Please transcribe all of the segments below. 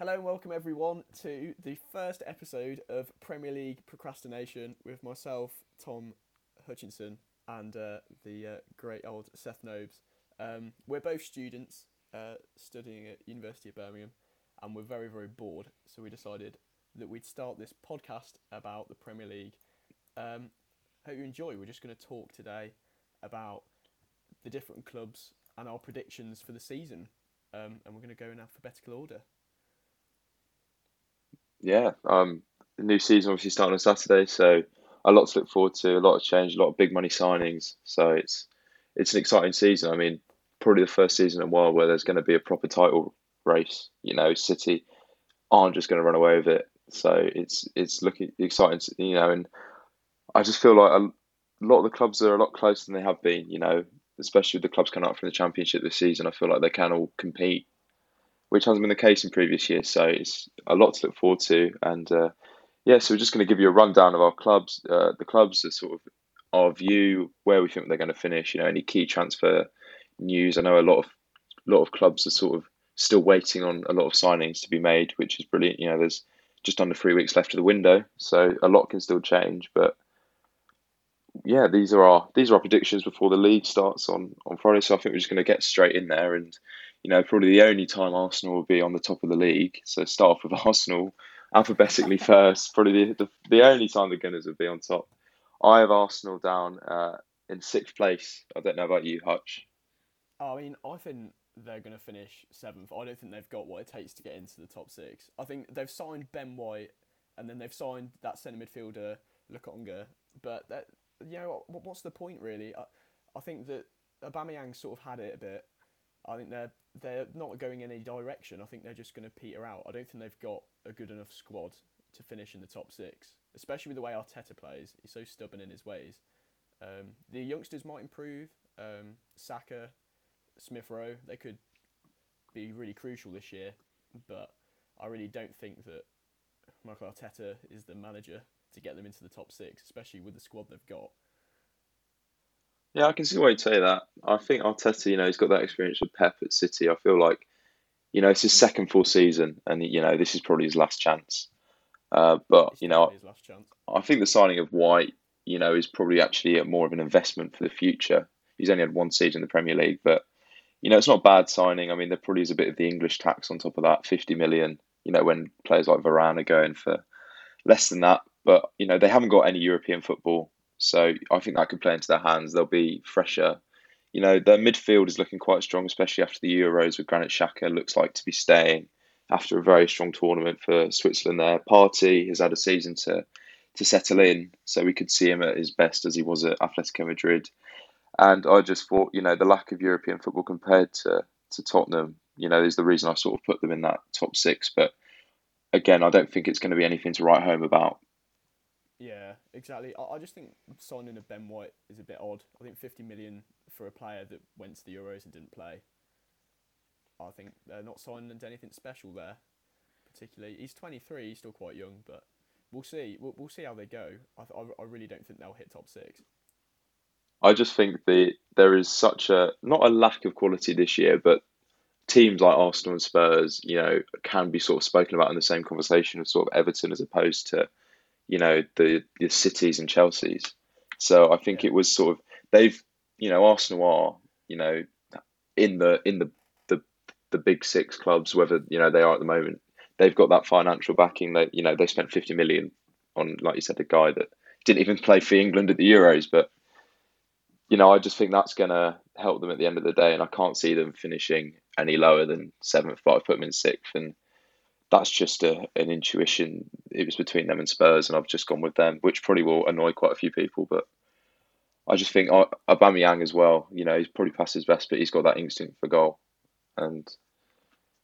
Hello and welcome everyone to the first episode of Premier League Procrastination with myself, Tom Hutchinson, and uh, the uh, great old Seth Nobes. Um, we're both students uh, studying at University of Birmingham, and we're very very bored, so we decided that we'd start this podcast about the Premier League. Um, hope you enjoy. We're just going to talk today about the different clubs and our predictions for the season, um, and we're going to go in alphabetical order. Yeah, um, the new season obviously starting on Saturday, so a lot to look forward to, a lot of change, a lot of big money signings. So it's it's an exciting season. I mean, probably the first season in a while where there's going to be a proper title race. You know, City aren't just going to run away with it. So it's it's looking exciting. You know, and I just feel like a lot of the clubs are a lot closer than they have been. You know, especially with the clubs coming up from the Championship this season. I feel like they can all compete which hasn't been the case in previous years. So it's a lot to look forward to. And uh, yeah, so we're just going to give you a rundown of our clubs, uh, the clubs, the sort of our view, where we think they're going to finish. You know, any key transfer news. I know a lot of lot of clubs are sort of still waiting on a lot of signings to be made, which is brilliant. You know, there's just under three weeks left of the window, so a lot can still change. But yeah, these are our these are our predictions before the league starts on on Friday. So I think we're just going to get straight in there and you know, probably the only time Arsenal will be on the top of the league. So start off with Arsenal alphabetically first. Probably the, the, the only time the Gunners will be on top. I have Arsenal down uh, in sixth place. I don't know about you, Hutch. Oh, I mean, I think they're going to finish seventh. I don't think they've got what it takes to get into the top six. I think they've signed Ben White, and then they've signed that centre midfielder Lokonga. But that, you know, what's the point really? I, I think that Aubameyang sort of had it a bit. I think they're they're not going in any direction. I think they're just going to peter out. I don't think they've got a good enough squad to finish in the top six, especially with the way Arteta plays. He's so stubborn in his ways. Um, the youngsters might improve. Um, Saka, Smith Rowe, they could be really crucial this year, but I really don't think that Mikel Arteta is the manager to get them into the top six, especially with the squad they've got. Yeah, I can see why you'd say that. I think Arteta, you know, he's got that experience with Pep at City. I feel like, you know, it's his second full season, and you know, this is probably his last chance. Uh, but you know, I think the signing of White, you know, is probably actually more of an investment for the future. He's only had one season in the Premier League, but you know, it's not bad signing. I mean, there probably is a bit of the English tax on top of that, fifty million. You know, when players like Varane are going for less than that, but you know, they haven't got any European football so I think that could play into their hands. They'll be fresher. You know, their midfield is looking quite strong, especially after the Euros with Granit Xhaka looks like to be staying after a very strong tournament for Switzerland there. Partey has had a season to to settle in, so we could see him at his best as he was at Atletico Madrid. And I just thought, you know, the lack of European football compared to, to Tottenham, you know, is the reason I sort of put them in that top six. But again, I don't think it's going to be anything to write home about. Yeah, exactly. I, I just think signing of Ben White is a bit odd. I think 50 million for a player that went to the Euros and didn't play. I think they're not signing anything special there, particularly. He's 23, he's still quite young, but we'll see. We'll, we'll see how they go. I, I, I really don't think they'll hit top six. I just think that there is such a not a lack of quality this year, but teams like Arsenal and Spurs, you know, can be sort of spoken about in the same conversation as sort of Everton as opposed to you know the the cities and Chelsea's. So I think it was sort of they've you know Arsenal are you know in the in the the the big six clubs whether you know they are at the moment they've got that financial backing that you know they spent 50 million on like you said a guy that didn't even play for England at the Euros but you know I just think that's going to help them at the end of the day and I can't see them finishing any lower than seventh but I put them in sixth and that's just a, an intuition. It was between them and Spurs, and I've just gone with them, which probably will annoy quite a few people. But I just think uh, Aubameyang as well. You know, he's probably past his best, but he's got that instinct for goal, and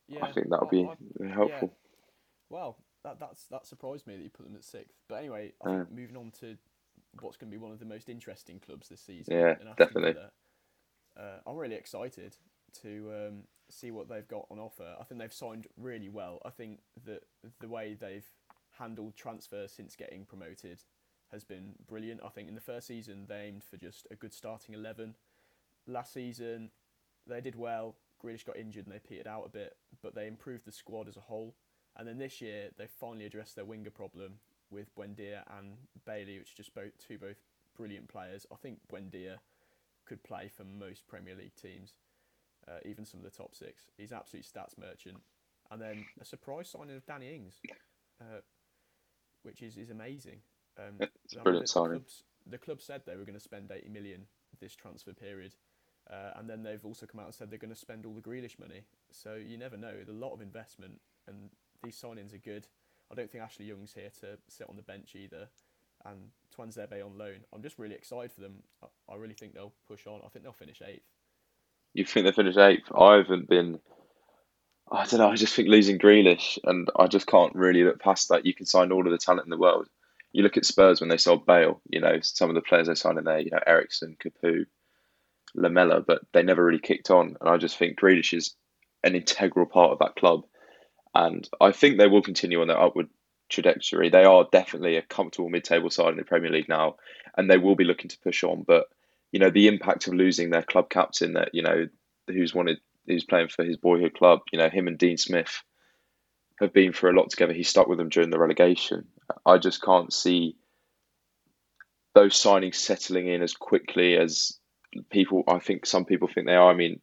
yeah, I think that'll be I, helpful. Yeah. Well, that that's that surprised me that you put them at sixth. But anyway, I think moving on to what's going to be one of the most interesting clubs this season. Yeah, definitely. uh, I'm really excited to um, see what they've got on offer. I think they've signed really well. I think that the way they've handled transfers since getting promoted has been brilliant. I think in the first season they aimed for just a good starting eleven. Last season they did well. Grealish got injured and they petered out a bit, but they improved the squad as a whole. And then this year they finally addressed their winger problem with Buendia and Bailey, which are just both two both brilliant players. I think Buendia could play for most Premier League teams, uh, even some of the top six. He's absolute stats merchant. And then a surprise signing of Danny Ings, uh, which is, is amazing. Um, it's a brilliant the signing. Clubs, the club said they were going to spend 80 million this transfer period. Uh, and then they've also come out and said they're going to spend all the Grealish money. So you never know. There's a lot of investment, and these signings are good. I don't think Ashley Young's here to sit on the bench either. And Tuanzebe on loan. I'm just really excited for them. I, I really think they'll push on. I think they'll finish eighth. You think they finish eighth? I haven't been. I don't know. I just think losing Grealish, and I just can't really look past that. You can sign all of the talent in the world. You look at Spurs when they sold Bale. You know some of the players they signed in there. You know Eriksen, Capoue, Lamela, but they never really kicked on. And I just think Grealish is an integral part of that club, and I think they will continue on their upward trajectory. They are definitely a comfortable mid-table side in the Premier League now, and they will be looking to push on. But you know the impact of losing their club captain, that you know who's wanted, who's playing for his boyhood club. You know him and Dean Smith have been for a lot together. He stuck with them during the relegation. I just can't see those signings settling in as quickly as people. I think some people think they are. I mean,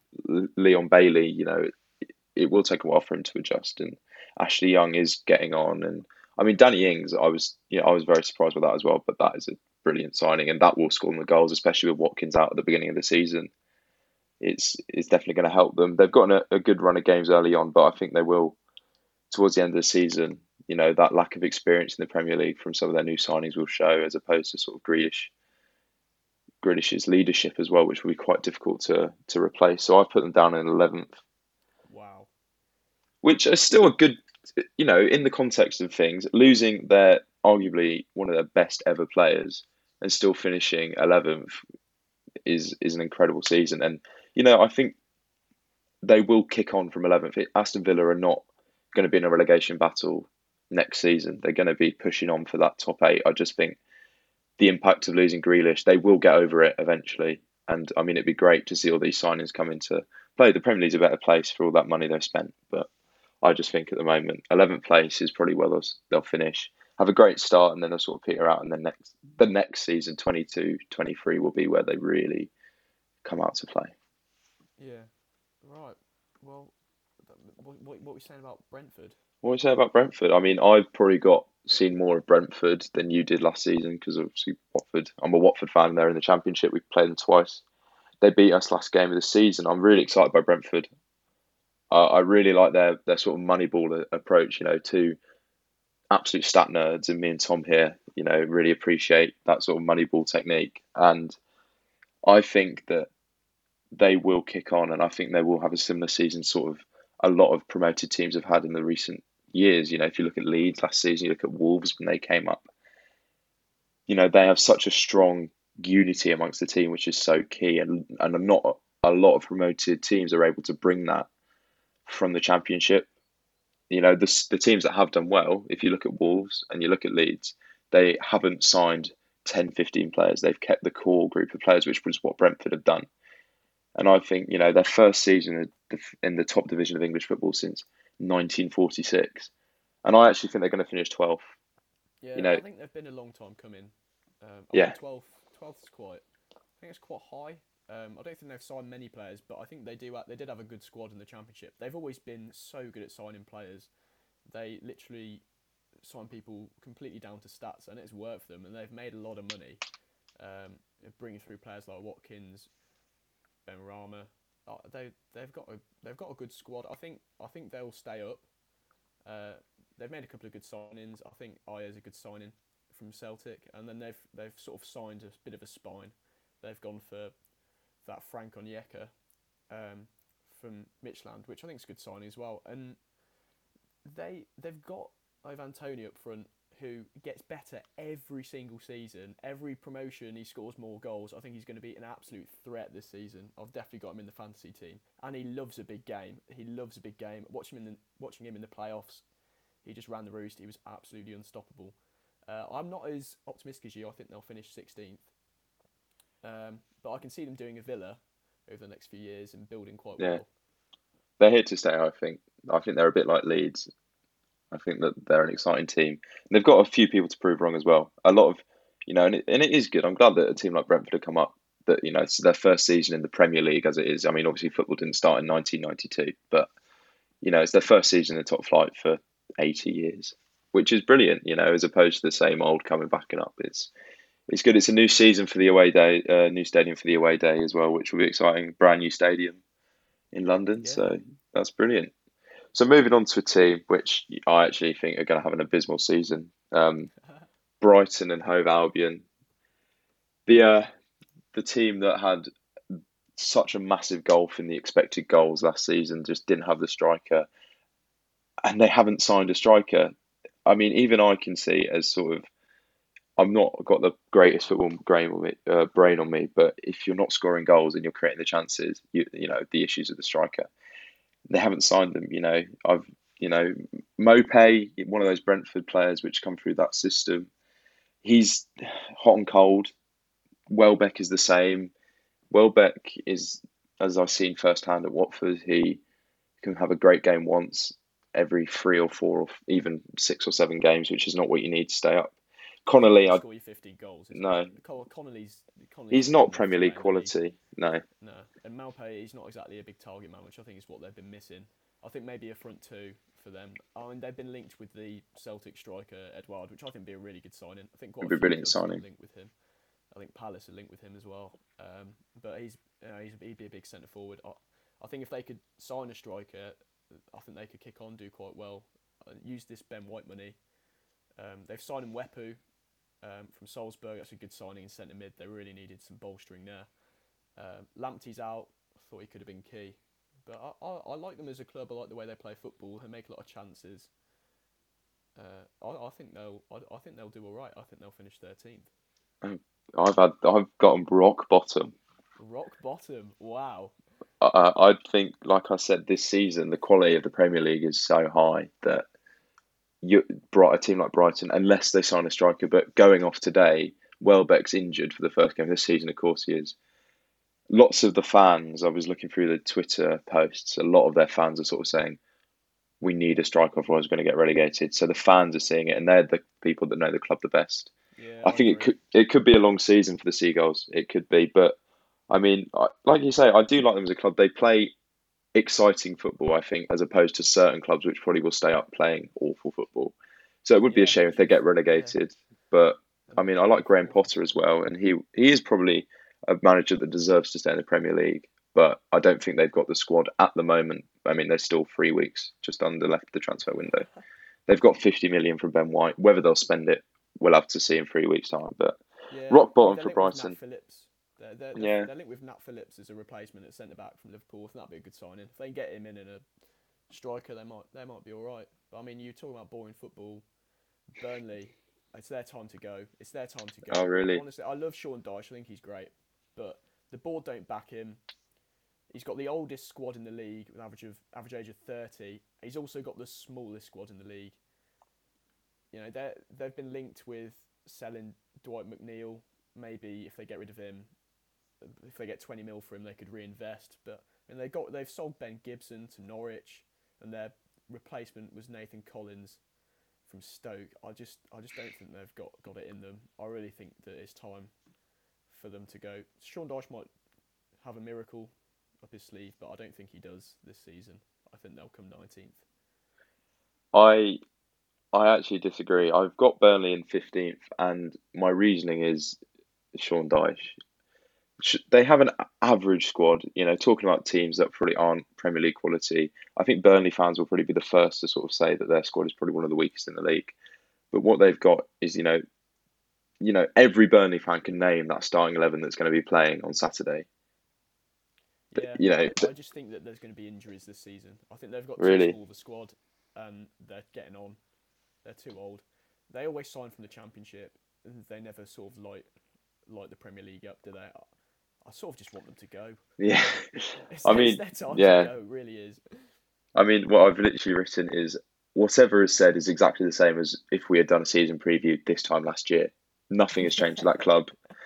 Leon Bailey. You know, it, it will take a while for him to adjust, and Ashley Young is getting on, and I mean Danny Ings. I was, you know, I was very surprised with that as well. But that is a brilliant signing, and that will score them the goals, especially with Watkins out at the beginning of the season. It's it's definitely going to help them. They've gotten a, a good run of games early on, but I think they will towards the end of the season. You know that lack of experience in the Premier League from some of their new signings will show, as opposed to sort of Grealish, Grealish's leadership as well, which will be quite difficult to to replace. So I've put them down in eleventh. Wow. Which is still a good, you know, in the context of things, losing their arguably one of their best ever players and still finishing eleventh is is an incredible season. And you know, I think they will kick on from eleventh. Aston Villa are not going to be in a relegation battle next season. They're going to be pushing on for that top eight. I just think the impact of losing Grealish, they will get over it eventually. And I mean, it'd be great to see all these signings come into play. The Premier League's a better place for all that money they've spent. But I just think at the moment, 11th place is probably where they'll finish. Have a great start and then they'll sort of peter out. And then next, the next season, 22 23, will be where they really come out to play. Yeah. Right. Well, what, what, what were you saying about Brentford? What would you say about Brentford? I mean, I've probably got seen more of Brentford than you did last season because obviously Watford. I'm a Watford fan. They're in the Championship. We've played them twice. They beat us last game of the season. I'm really excited by Brentford. Uh, I really like their their sort of moneyball approach. You know, to absolute stat nerds and me and Tom here. You know, really appreciate that sort of moneyball technique, and I think that they will kick on, and I think they will have a similar season, sort of a lot of promoted teams have had in the recent years. You know, if you look at Leeds last season, you look at Wolves when they came up. You know, they have such a strong unity amongst the team, which is so key, and and not a lot of promoted teams are able to bring that from the Championship. You know, the the teams that have done well, if you look at Wolves and you look at Leeds, they haven't signed 10, 15 players. They've kept the core group of players, which was what Brentford have done. And I think you know their first season in the top division of English football since 1946, and I actually think they're going to finish 12th. Yeah, you know, I think they've been a long time coming. Um, yeah, 12th, 12th is quite. I think it's quite high. Um, I don't think they've signed many players, but I think they do. They did have a good squad in the championship. They've always been so good at signing players. They literally sign people completely down to stats, and it's for them. And they've made a lot of money, um, bringing through players like Watkins, Benrahma. Uh, they they've got a they've got a good squad. I think I think they'll stay up. Uh, they've made a couple of good signings. I think Ajer's a good signing from Celtic, and then they've they've sort of signed a bit of a spine. They've gone for that Frank Onyeka um, from Midtjylland, which I think is a good signing as well. And they they've got Ivan Toney up front, who gets better every single season. Every promotion, he scores more goals. I think he's going to be an absolute threat this season. I've definitely got him in the fantasy team, and he loves a big game. He loves a big game. Watching him in the, watching him in the playoffs, he just ran the roost. He was absolutely unstoppable. Uh, I'm not as optimistic as you. I think they'll finish 16th, um, but I can see them doing a Villa over the next few years and building quite yeah. well. They're here to stay. I think. I think they're a bit like Leeds I think that they're an exciting team. And they've got a few people to prove wrong as well. A lot of, you know, and it, and it is good. I'm glad that a team like Brentford have come up. That you know, it's their first season in the Premier League as it is. I mean, obviously football didn't start in 1992, but you know, it's their first season in the top flight for 80 years, which is brilliant. You know, as opposed to the same old coming back and up. It's it's good. It's a new season for the away day, uh, new stadium for the away day as well, which will be exciting. Brand new stadium in London, yeah. so that's brilliant. So moving on to a team which I actually think are going to have an abysmal season. Um, Brighton and Hove Albion. The uh, the team that had such a massive gulf in the expected goals last season just didn't have the striker, and they haven't signed a striker. I mean, even I can see as sort of I'm not got the greatest football brain on me, uh, brain on me, but if you're not scoring goals and you're creating the chances, you you know the issues of the striker they haven't signed them. You know, I've you know Maupay, one of those Brentford players which come through that system. He's hot and cold. Welbeck is the same. Welbeck is, as I've seen firsthand at Watford, he can have a great game once every three or four or even six or seven games, which is not what you need to stay up. Connolly, I score you fifty goals. No, Connolly's, Connolly's he's not Premier League quality. No, no, and Maupay, he's not exactly a big target man, which I think is what they've been missing. I think maybe a front two for them. I mean, they've been linked with the Celtic striker Edouard, which I think would be a really good signing. I think quite It'd be brilliant signing. Linked with him. I think Palace are linked with him as well. Um, but he's, you know, he's he'd be a big centre forward. I, I think if they could sign a striker, I think they could kick on, do quite well. Use this Ben White money. Um, they've signed Mwepu, um, from Salzburg. That's a good signing in centre mid. They really needed some bolstering there. Um, Lamptey's out. I thought he could have been key. But I, I, I, like them as a club. I like the way they play football. They make a lot of chances. Uh, I, I think they'll I, I think they'll do all right. I think they'll finish thirteenth. I've had I've gotten rock bottom. Rock bottom. Wow. I I think, like I said, this season the quality of the Premier League is so high that you brought a team like Brighton, unless they sign a striker. But going off today, Welbeck's injured for the first game of this season. Of course, he is. Lots of the fans, I was looking through the Twitter posts. A lot of their fans are sort of saying, "We need a striker, otherwise we're going to get relegated." So the fans are seeing it, and they're the people that know the club the best. Yeah, I, I think agree. it could it could be a long season for the Seagulls. It could be, but I mean, like you say, I do like them as a club. They play exciting football, I think, as opposed to certain clubs which probably will stay up playing awful football. So it would be a shame if they get relegated. Yeah. But I mean, I like Graham Potter as well, and he he is probably a manager that deserves to stay in the Premier League. But I don't think they've got the squad at the moment. I mean, there's still three weeks just under left the transfer window. They've got 50 million from Ben White. Whether they'll spend it, we'll have to see in three weeks' time. But yeah, rock bottom for Brighton. Phillips they're, they're, yeah. they're linked with Nat Phillips as a replacement at centre back from Liverpool. I think that'd be a good signing. If they can get him in in a striker, they might they might be all right. But I mean, you talking about boring football. Burnley, it's their time to go. It's their time to go. Oh really? Honestly, I love Sean Dyche. I think he's great, but the board don't back him. He's got the oldest squad in the league with average of average age of thirty. He's also got the smallest squad in the league. You know, they they've been linked with selling Dwight McNeil. Maybe if they get rid of him, if they get 20 mil for him, they could reinvest. But I mean, they got they've sold Ben Gibson to Norwich, and their replacement was Nathan Collins from Stoke. I just I just don't think they've got got it in them. I really think that it's time for them to go. Sean Dyche might have a miracle up his sleeve, but I don't think he does this season. I think they'll come 19th. I I actually disagree. I've got Burnley in 15th, and my reasoning is Sean Dyche they have an average squad. You know, talking about teams that probably aren't Premier League quality, I think Burnley fans will probably be the first to sort of say that their squad is probably one of the weakest in the league. But what they've got is, you know, you know, every Burnley fan can name that starting eleven that's going to be playing on Saturday. Yeah, you know, I, just think that there's going to be injuries this season. I think they've got too really? small of a squad, and they're getting on. They're too old. They always sign from the Championship, and they never sort of light light the Premier League up, do they? I sort of just want them to go. Yeah, it's, I mean, yeah, go, it really is. I mean, what I've literally written is whatever is said is exactly the same as if we had done a season preview this time last year. Nothing has changed to that club.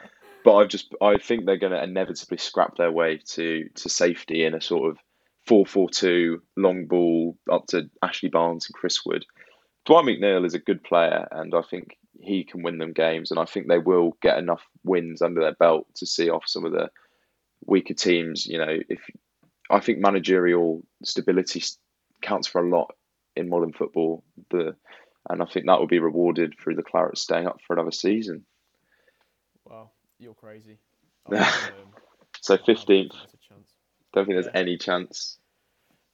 But I've just I think they're going to inevitably scrap their way to to safety in a sort of 4-4-2 long ball up to Ashley Barnes and Chris Wood. Dwight McNeil is a good player, and I think he can win them games, and I think they will get enough wins under their belt to see off some of the weaker teams. You know, if I think managerial stability counts for a lot in modern football, the and I think that will be rewarded through the Clarets staying up for another season. Wow, you're crazy. um, so fifteenth. Don't think there's yeah. any chance.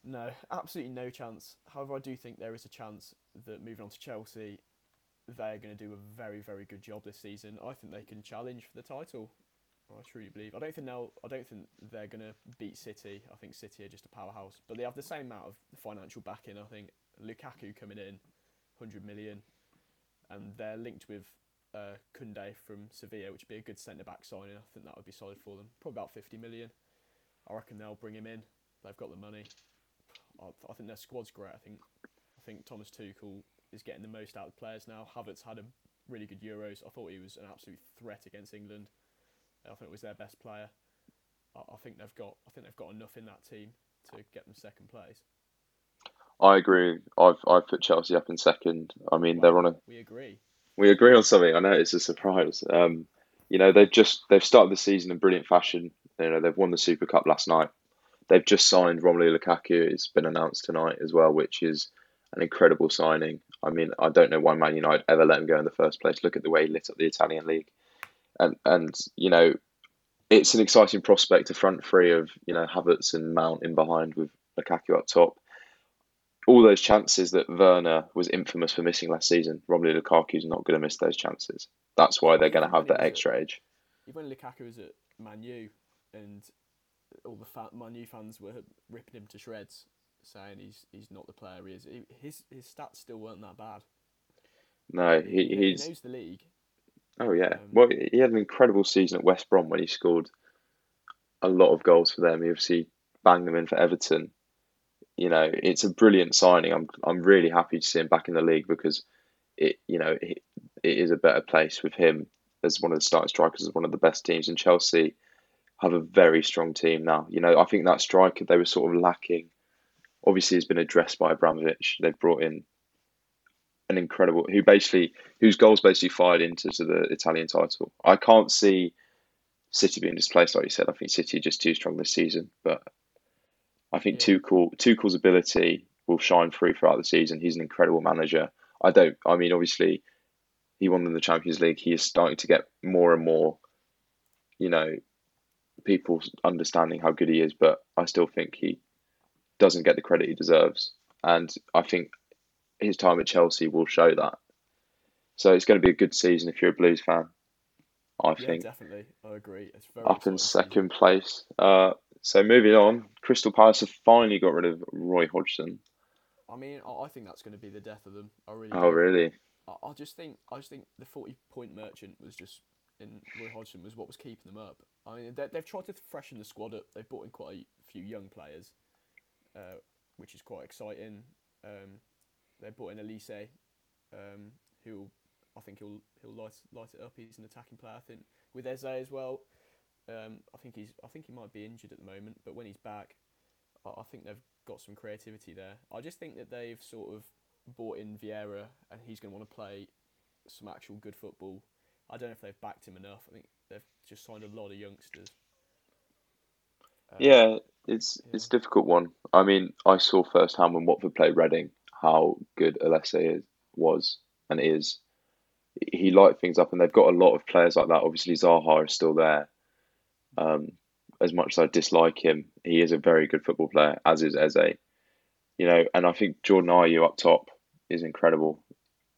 No, absolutely no chance. However, I do think there is a chance that moving on to Chelsea, they're going to do a very, very good job this season. I think they can challenge for the title. I truly believe. I don't think they'll. I don't think they're going to beat City. I think City are just a powerhouse, but they have the same amount of financial backing. I think Lukaku coming in, hundred million, and they're linked with uh, Koundé from Sevilla, which would be a good centre back signing. I think that would be solid for them. Probably about fifty million. I reckon they'll bring him in. They've got the money. I, I think their squad's great. I think I think Thomas Tuchel is getting the most out of players now. Havertz had a really good Euros. I thought he was an absolute threat against England. I think it was their best player. I, I think they've got I think they've got enough in that team to get them second place. I agree. I've I've put Chelsea up in second. I mean, they're on a. We agree. We agree on something. I know it's a surprise. Um, you know, they've just they've started the season in brilliant fashion. You know, they've won the Super Cup last night. They've just signed Romelu Lukaku. It's been announced tonight as well, which is an incredible signing. I mean, I don't know why Man United ever let him go in the first place. Look at the way he lit up the Italian league, and and you know, it's an exciting prospect. A front three of you know Havertz and Mount in behind with Lukaku up top. All those chances that Werner was infamous for missing last season, Romelu Lukaku's not going to miss those chances. That's why they're going to have that extra edge. Even when Lukaku was at Man U, and all the fan, my new fans were ripping him to shreds, saying he's he's not the player he is. He, his his stats still weren't that bad. No, he, he, he's he knows the league. Oh yeah, um, well he had an incredible season at West Brom when he scored a lot of goals for them. He obviously banged them in for Everton. You know, it's a brilliant signing. I'm I'm really happy to see him back in the league because it you know it, it is a better place with him as one of the starting strikers as one of the best teams in Chelsea have a very strong team now. You know, I think that striker they were sort of lacking. Obviously, has been addressed by Abramovich. They've brought in an incredible who basically whose goals basically fired into the Italian title. I can't see City being displaced, like you said. I think City are just too strong this season, but I think yeah. Tuchel Tuchel's ability will shine through throughout the season. He's an incredible manager. I don't. I mean, obviously, he won in the Champions League. He is starting to get more and more, you know, people understanding how good he is, but I still think he doesn't get the credit he deserves. And I think his time at Chelsea will show that. So it's going to be a good season if you're a Blues fan. I yeah, think definitely, I agree. It's very up in second place. Uh, so moving on, Crystal Palace have finally got rid of Roy Hodgson. I mean, I think that's going to be the death of them. I really. Oh, do. really? I just think I just think the forty point merchant was just in Roy Hodgson was what was keeping them up. I mean, they, have tried to freshen the squad up. They've brought in quite a few young players, uh, which is quite exciting. Um, they brought in Olise, um, who I think he'll he'll light light it up. He's an attacking player. I think with Eze as well. Um, I think he's I think he might be injured at the moment, but when he's back, I, I think they've got some creativity there. I just think that they've sort of bought in Vieira, and he's going to want to play some actual good football I don't know if they've backed him enough. I think they've just signed a lot of youngsters. Um, yeah, it's yeah. it's a difficult one. I mean, I saw firsthand when Watford played Reading how good Olise is was and is. He lighted things up, and they've got a lot of players like that. Obviously, Zaha is still there. Um, as much as I dislike him, he is a very good football player, as is Eze. You know, and I think Jordan Ayew up top is incredible,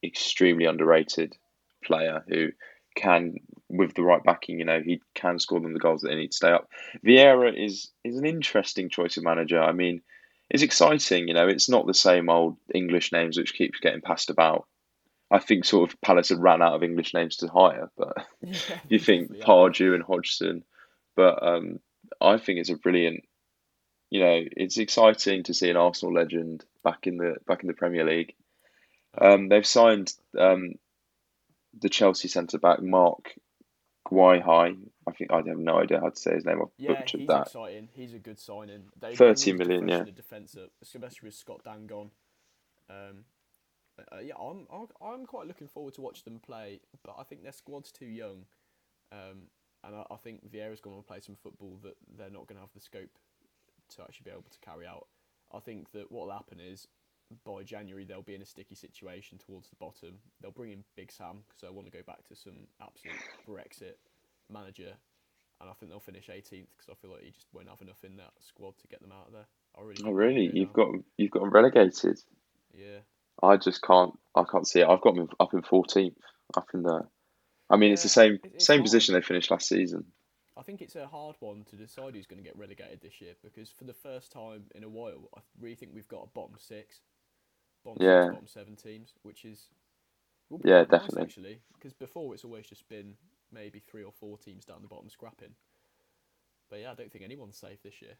extremely underrated player who can, with the right backing, you know, he can score them the goals that they need to stay up. Vieira is is an interesting choice of manager. I mean, it's exciting. You know, it's not the same old English names which keeps getting passed about. I think sort of Palace had ran out of English names to hire, but you think yeah. Pardew and Hodgson. But um, I think it's a brilliant. You know, it's exciting to see an Arsenal legend back in the back in the Premier League. Um, they've signed um, the Chelsea centre back Marc Guéhi. I think I have no idea how to say his name. I've yeah, he's that. exciting. He's a good signing. They Thirty million, yeah. The defence up, especially with Scott Dann gone. Um, uh, yeah, I'm, I'm I'm quite looking forward to watch them play, but I think their squad's too young, um, and I, I think Vieira's going to play some football that they're not going to have the scope to actually be able to carry out. I think that what will happen is by January they'll be in a sticky situation towards the bottom. They'll bring in Big Sam because I want to go back to some absolute Brexit manager, and I think they'll finish 18th because I feel like he just won't have enough in that squad to get them out of there. I really. Oh, really? You've got you've got them relegated. Yeah. I just can't. I can't see it. I've got them up in fourteenth, up in the. I mean, it's the same it's same hard. position they finished last season. I think it's a hard one to decide who's going to get relegated this year because for the first time in a while, I really think we've got a bottom six, bottom Yeah. six, bottom seven teams, which is Yeah, nice, definitely. actually. Because before it's always just been maybe three or four teams down the bottom scrapping. But yeah, I don't think anyone's safe this year.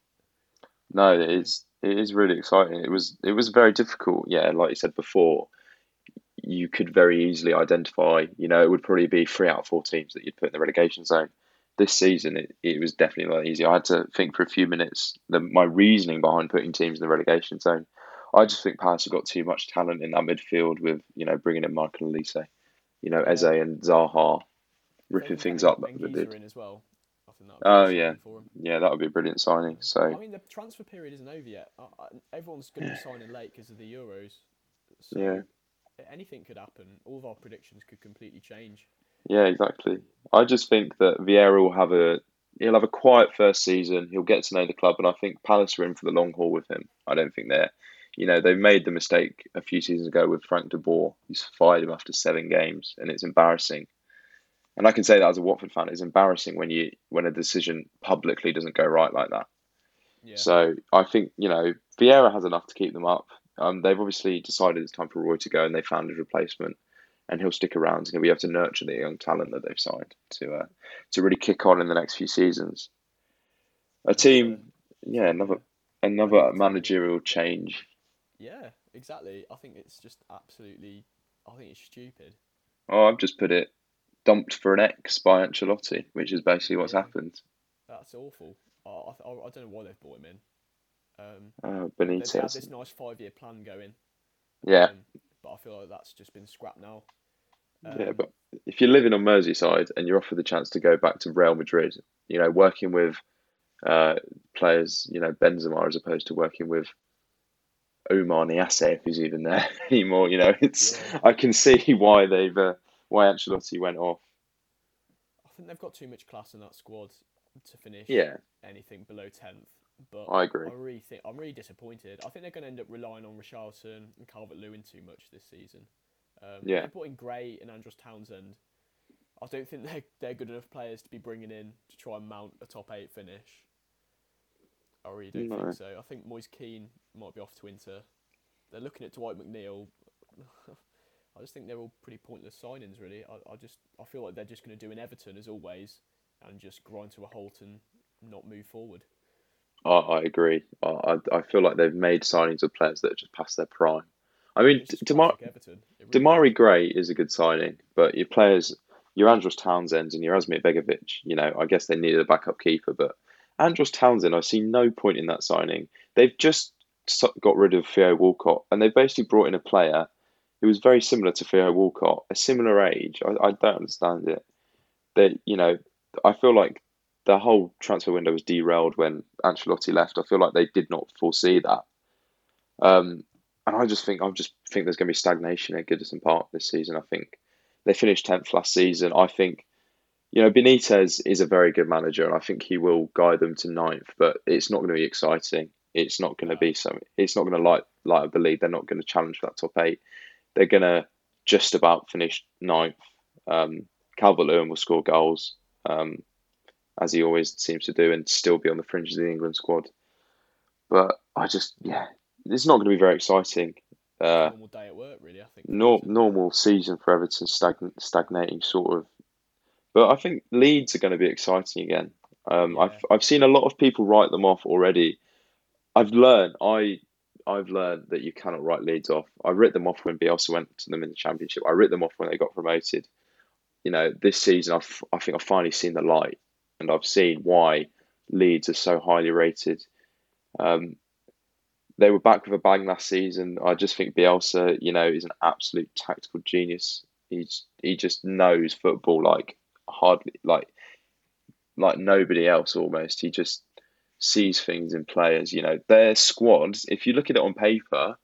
No, it is it is really exciting. It was it was very difficult. Yeah, like you said before, you could very easily identify. You know, it would probably be three out of four teams that you'd put in the relegation zone. This season, it, it was definitely a lot easier. I had to think for a few minutes the my reasoning behind putting teams in the relegation zone. I just think Palace have got too much talent in that midfield with you know bringing in Michael Olise, you know Eze and Zaha, ripping can things up that they did. in as well. I think that would Oh, yeah. signing for 'em. Yeah, that would be a brilliant signing. So I mean, the transfer period isn't over yet. Everyone's going to be signing late because of the Euros. So Yeah. anything could happen. All of our predictions could completely change. Yeah, exactly. I just think that Vieira will have a he'll have a quiet first season. He'll get to know the club, and I think Palace are in for the long haul with him. I don't think they're, you know, they made the mistake a few seasons ago with Frank de Boer. He's fired him after seven games, and it's embarrassing. And I can say that as a Watford fan, it's embarrassing when you when a decision publicly doesn't go right like that. Yeah. So I think you know Vieira has enough to keep them up. Um, they've obviously decided it's time for Roy to go, and they found his replacement, and he'll stick around. He'll be able to nurture the young talent that they've signed to uh, to really kick on in the next few seasons. A team, yeah, another another managerial change. Yeah, exactly. I think it's just absolutely. I think it's stupid. Oh, I've just put it dumped for an X by Ancelotti, which is basically what's Yeah. happened. That's awful. I, I, I don't know why they've brought him in. Um, had Benitez, this nice five-year plan going. yeah, Um, but I feel like that's just been scrapped now. yeah. Um, But if you're living on Merseyside and you're offered the chance to go back to Real Madrid, you know, working with uh, players, you know, Benzema as opposed to working with Oumar Niasse, if he's even there anymore. You know, it's Yeah. I can see why they've uh, why Ancelotti went off. I think they've got too much class in that squad to finish Yeah, anything below tenth. But I agree. I really think I'm really disappointed. I think they're going to end up relying on Richarlison and Calvert Lewin too much this season. Um, Yeah. They brought in Gray and Andros Townsend. I don't think they're they're good enough players to be bringing in to try and mount a top eight finish. I really don't No. think so. I think Moise Kean might be off to Inter. They're looking at Dwight McNeil. I just think they're all pretty pointless signings, really. I, I just I feel like they're just going to do an Everton as always and just grind to a halt and not move forward. I, I agree. I, I feel like they've made signings of players that are just past their prime. I mean, Demar classic Everton. It really Demarai. Gray is a good signing, but your players, your Andros Townsend and your Asmir Begovic, you know, I guess they needed a backup keeper, but Andros Townsend, I see no point in that signing. They've just got rid of Theo Walcott, and they've basically brought in a player who was very similar to Theo Walcott, a similar age. I, I don't understand it. They, you know, I feel like the whole transfer window was derailed when Ancelotti left. I feel like they did not foresee that. Um, and I just think I just think there's going to be stagnation at Goodison Park this season. I think they finished tenth last season. I think you know Benitez is a very good manager, and I think he will guide them to ninth. But it's not going to be exciting. It's not going to be some. It's not going to light light up the league. They're not going to challenge for that top eight. They're going to just about finish ninth. Um, Calvert Lewin will score goals, um, as he always seems to do, and still be on the fringes of the England squad. But I just, yeah, it's not going to be very exciting. Uh, normal day at work, really. I think. nor, normal season for Everton, stagn- stagnating sort of. But I think Leeds are going to be exciting again. Um. I've I've seen a lot of people write them off already. I've learned I I've learned that you cannot write Leeds off. I writ them off when Bielsa went to them in the Championship. I writ them off when they got promoted. You know, this season I've I think I've finally seen the light, and I've seen why Leeds are so highly rated. Um, they were back with a bang last season. I just think Bielsa, you know, is an absolute tactical genius. He's he just knows football like hardly like like nobody else almost. He just sees things in players. You know, their squad. If you look at it on paper,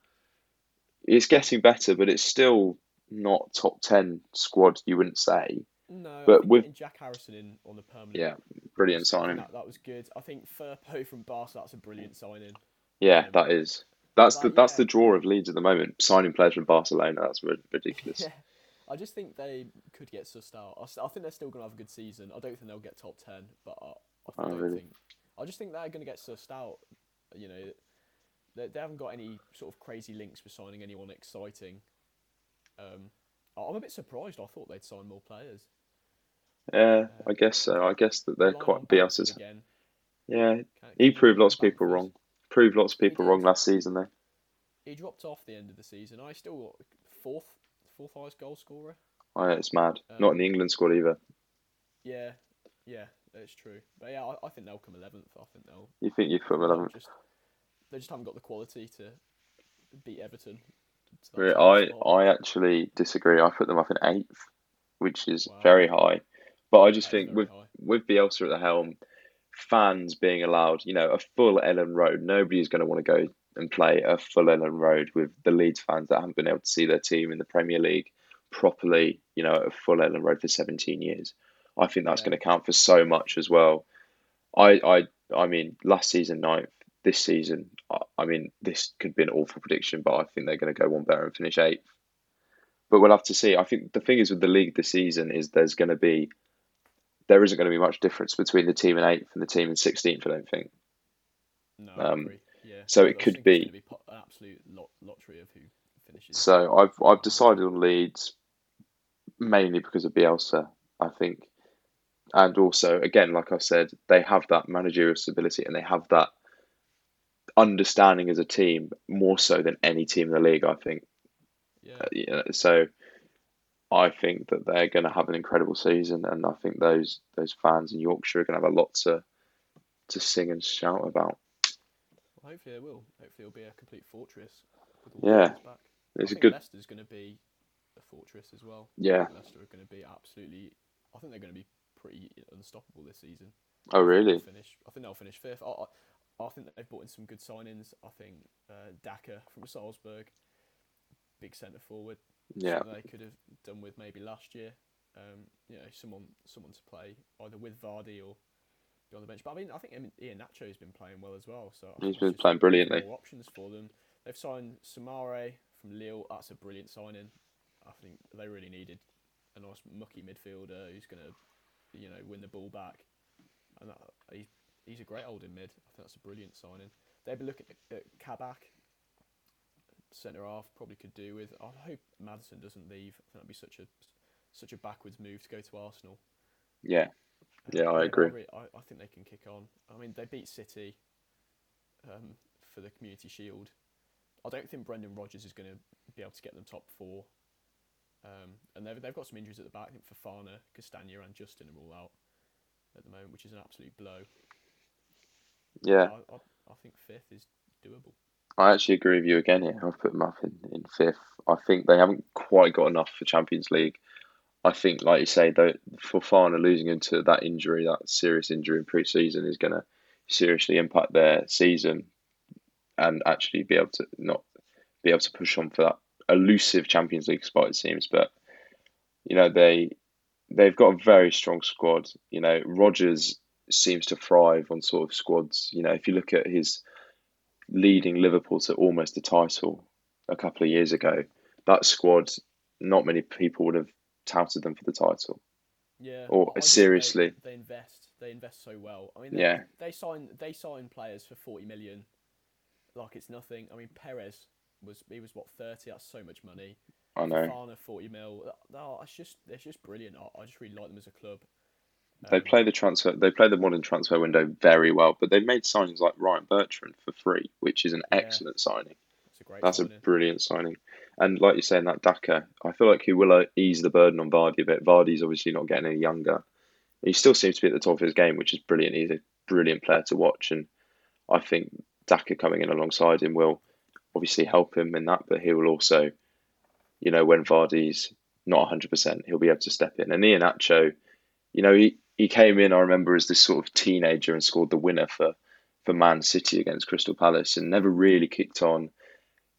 it's getting better, but it's still not top ten squad. You wouldn't say. No, But with- Jack Harrison in on the permanent. Yeah, brilliant signing. That, that was good. I think Firpo from Barca, that's a brilliant signing. Yeah, um, that is. That's the that's yeah. the draw of Leeds at the moment. Signing players from Barcelona. That's ridiculous. Yeah. I just think they could get sussed out. I think they're still going to have a good season. I don't think they'll get top 10, but I, I Oh, don't really? think. I just think they're going to get sussed out. You know, they, they haven't got any sort of crazy links for signing anyone exciting. Um, I- I'm a bit surprised. I thought they'd sign more players. Yeah, I guess so. I guess that they're quite Bielsa's. Again. Yeah, he proved lots of people wrong. Proved lots of people wrong last season though. He dropped off the end of the season. I still got fourth, fourth highest goal scorer. Oh, yeah, it's mad. Not in Um, the England squad either. Yeah, yeah, that's true. But yeah, I, I think they'll come eleventh. I think they'll. You think you put them 11th? Just, they just haven't got the quality to beat Everton. to I spot. I actually disagree. I put them up in eighth, which is Wow. very high. But I just think with high. with Bielsa at the helm, fans being allowed, you know, a full Elland Road. Nobody is going to want to go and play a full Elland Road with the Leeds fans that haven't been able to see their team in the Premier League properly, you know, at a full Elland Road for 17 years. I think that's Yeah. going to count for so much as well. I I I mean, last season ninth, this season, I, mean, this could be an awful prediction, but I think they're going to go one better and finish eighth. But we'll have to see. I think the thing is with the league this season is there's going to be there isn't going to be much difference between the team in eighth and the team in sixteenth. I don't think. No, I um. So it could be- be absolute lot, lottery of who finishes. So I've I've decided on Leeds mainly because of Bielsa, I think, and also again, like I said, they have that managerial stability and they have that understanding as a team more so than any team in the league. I think. yeah. Uh, you know, so I think that they're going to have an incredible season, and I think those those fans in Yorkshire are going to have a lot to to sing and shout about. Hopefully they will. Hopefully it'll be a complete fortress. With all the Yeah. It's I a think good, Leicester's going to be a fortress as well. Yeah. Leicester are going to be absolutely. I think they're going to be pretty unstoppable this season. Oh, I really? Finish. I think they'll finish fifth. I, I, I think that they've brought in some good signings. I think uh, Daka from Salzburg, big centre forward. Yeah, they could have done with maybe last year. Um, you know, someone someone to play either with Vardy or be on the bench. But I mean, I think Ian- Nacho has been playing well as well. So He's been playing brilliantly. More options for them. They've signed Soumaré from Lille. That's a brilliant signing. I think they really needed a nice mucky midfielder who's going to, you know, win the ball back. And that, he's he's a great holding mid. I think that's a brilliant signing. They'd be looking at, at Kabak, centre half, probably could do with. I hope Maddison doesn't leave. I think that'd be such a such a backwards move to go to Arsenal. yeah, Yeah, I agree. re- I, I think they can kick on. I mean, they beat City um, for the Community Shield. I don't think Brendan Rodgers is going to be able to get them top four. Um, and they've, they've got some injuries at the back. I think Fofana, Castagna, and Justin are all out at the moment, which is an absolute blow. yeah. I, I, I think fifth is doable. I actually agree with you again here. I've put them up in, in fifth. I think they haven't quite got enough for Champions League. I think, like you say, though, Fofana losing into that injury, that serious injury in pre-season, is going to seriously impact their season, and actually be able to not be able to push on for that elusive Champions League spot. It seems, but you know they they've got a very strong squad. You know, Rodgers seems to thrive on sort of squads. You know, if you look at his leading Liverpool to almost a title a couple of years ago, that squad, not many people would have touted them for the title. Yeah. Or seriously. they, they invest. They invest so well. I mean, they, Yeah. They sign. They sign players for forty million, like it's nothing. I mean, Perez was he was what thirty. That's so much money. I know. Fofana forty mil. No, it's just it's just brilliant. I, I just really like them as a club. They Um, play the transfer. They play the modern transfer window very well, but they've made signings like Ryan Bertrand for free, which is an Yeah. excellent signing. It's a great. That's a brilliant signing. And like you're saying, that Daka, I feel like he will uh, ease the burden on Vardy a bit. Vardy's obviously not getting any younger. He still seems to be at the top of his game, which is brilliant. He's a brilliant player to watch, and I think Daka coming in alongside him will obviously help him in that, but he will also, you know, when Vardy's not 100%, he'll be able to step in. And Iheanacho, you know, he, he came in, I remember, as this sort of teenager and scored the winner for, for Man City against Crystal Palace and never really kicked on.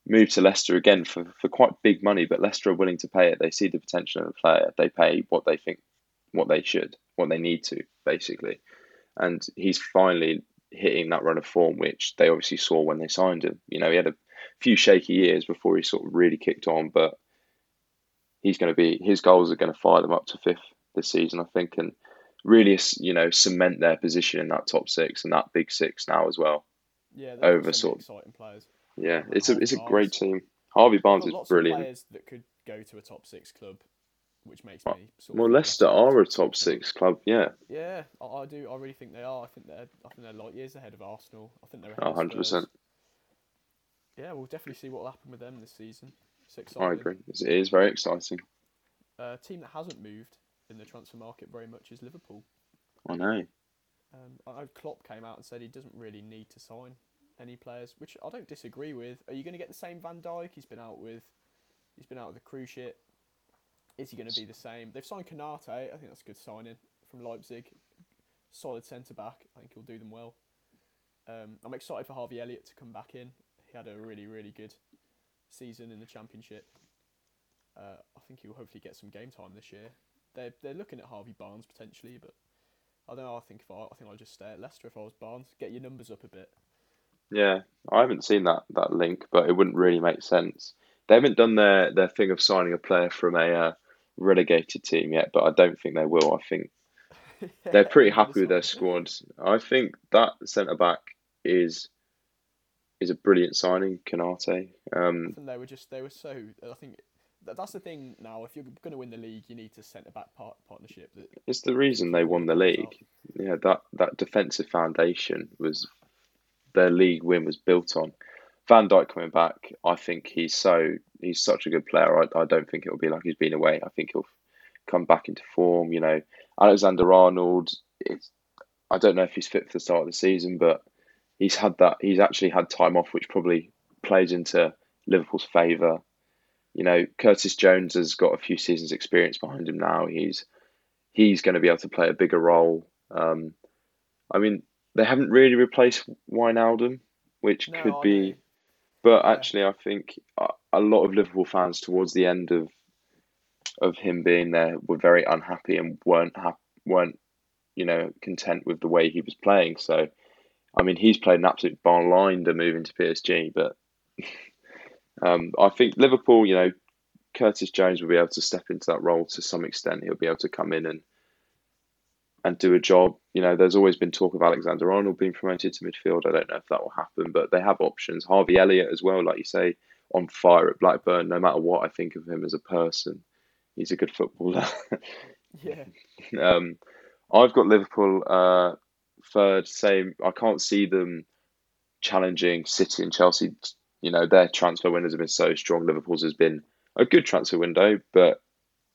Moved to Leicester again for, for quite big money, but Leicester are willing to pay it. They see the potential in the player. They pay what they think, what they should, what they need to, basically. And he's finally hitting that run of form, which they obviously saw when they signed him. You know, he had a few shaky years before he sort of really kicked on, but he's going to be his goals are going to fire them up to fifth this season, I think, and really, you know, cement their position in that top six and that big six now as well. Yeah, over sort of exciting players. Yeah, it's a it's a great team. Harvey Barnes is brilliant. players that could go to a top six club, which makes me. Sort well, Leicester are a top six club. Yeah. Yeah, I, I, do. I really think they are. I think they're. I think they're light years ahead of Arsenal. I think they're. hundred percent. Yeah, we'll definitely see what will happen with them this season. It's exciting. I agree. It is very exciting. A team that hasn't moved in the transfer market very much is Liverpool. I know. Um, I know Klopp came out and said he doesn't really need to sign any players, which I don't disagree with. Are you going to get the same Van Dijk? He's been out with, he's been out with the cruciate. Is he going to be the same? They've signed Konate. I think that's a good signing from Leipzig. Solid centre back. I think he'll do them well. Um, I'm excited for Harvey Elliott to come back in. He had a really, really good season in the Championship. Uh, I think he'll hopefully get some game time this year. They're they're looking at Harvey Barnes potentially, but I don't know. I think if I, I think I'll just stay at Leicester if I was Barnes. Get your numbers up a bit. Yeah, I haven't seen that that link, but it wouldn't really make sense. They haven't done their their thing of signing a player from a uh, relegated team yet, but I don't think they will. I think yeah, they're pretty happy with their squad. I think that centre back is is a brilliant signing, Konate. Um, they were just they were so. I think that's the thing now. If you're going to win the league, you need to centre back part, partnership. It's the reason they won the league. Yeah, that that defensive foundation was their league win was built on. Van Dijk coming back, I think he's so he's such a good player. I, I don't think it'll be like he's been away. I think he'll come back into form. You know, Alexander Arnold. I don't know if he's fit for the start of the season, but he's had that. He's actually had time off, which probably plays into Liverpool's favour. You know, Curtis Jones has got a few seasons' experience behind him now. He's he's going to be able to play a bigger role. Um, I mean, they haven't really replaced Wijnaldum, which no, could be. But yeah. actually, I think a lot of Liverpool fans towards the end of of him being there were very unhappy and weren't ha- weren't you know content with the way he was playing. So, I mean, he's played an absolute line to move into PSG, but um, I think Liverpool, you know, Curtis Jones will be able to step into that role to some extent. He'll be able to come in and and do a job. You know, there's always been talk of Alexander Arnold being promoted to midfield. I don't know if that will happen, but they have options. Harvey Elliott as well, like you say, on fire at Blackburn. No matter what I think of him as a person, he's a good footballer. yeah. Um, I've got Liverpool uh, third. Same. I can't see them challenging City and Chelsea. You know, their transfer windows have been so strong. Liverpool's has been a good transfer window, but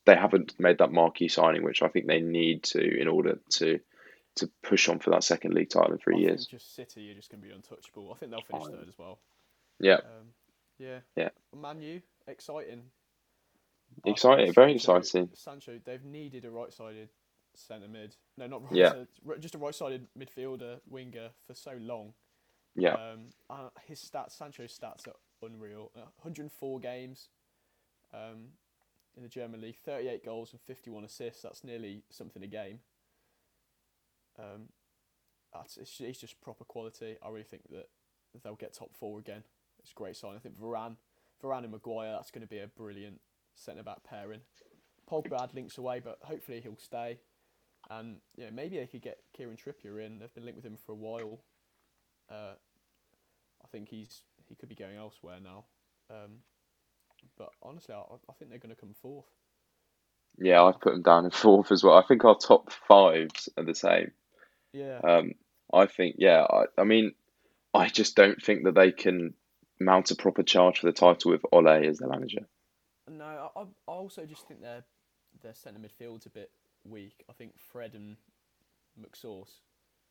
they haven't made that marquee signing, which I think they need to in order to to push on for that second league title in three I years. just City are just going to be untouchable. I think they'll finish third as well. Yeah. Um, yeah. Yeah. Man U, exciting. Exciting, very exciting. Sancho, they've needed a right-sided centre mid. No, not right. Yeah. just a right-sided midfielder winger for so long. Yeah. Um, uh, his stats, Sancho's stats are unreal. Uh, 104 games. Um, in the German league, 38 goals and 51 assists. That's nearly something a game. Um, that's it's, it's just proper quality. I really think that they'll get top four again. It's a great sign. I think Varane, Varane and Maguire. That's going to be a brilliant centre back pairing. Pogba had links away, but hopefully he'll stay. And yeah, maybe they could get Kieran Trippier in. They've been linked with him for a while. Uh, I think he's he could be going elsewhere now. Um, but honestly, I, I think they're going to come fourth. Yeah, I've put them down in fourth as well. I think our top fives are the same. Yeah. Um, I think yeah. I, I mean, I just don't think that they can mount a proper charge for the title with Ole as their manager. No, I, I also just think their their centre midfield's a bit weak. I think Fred and McSauce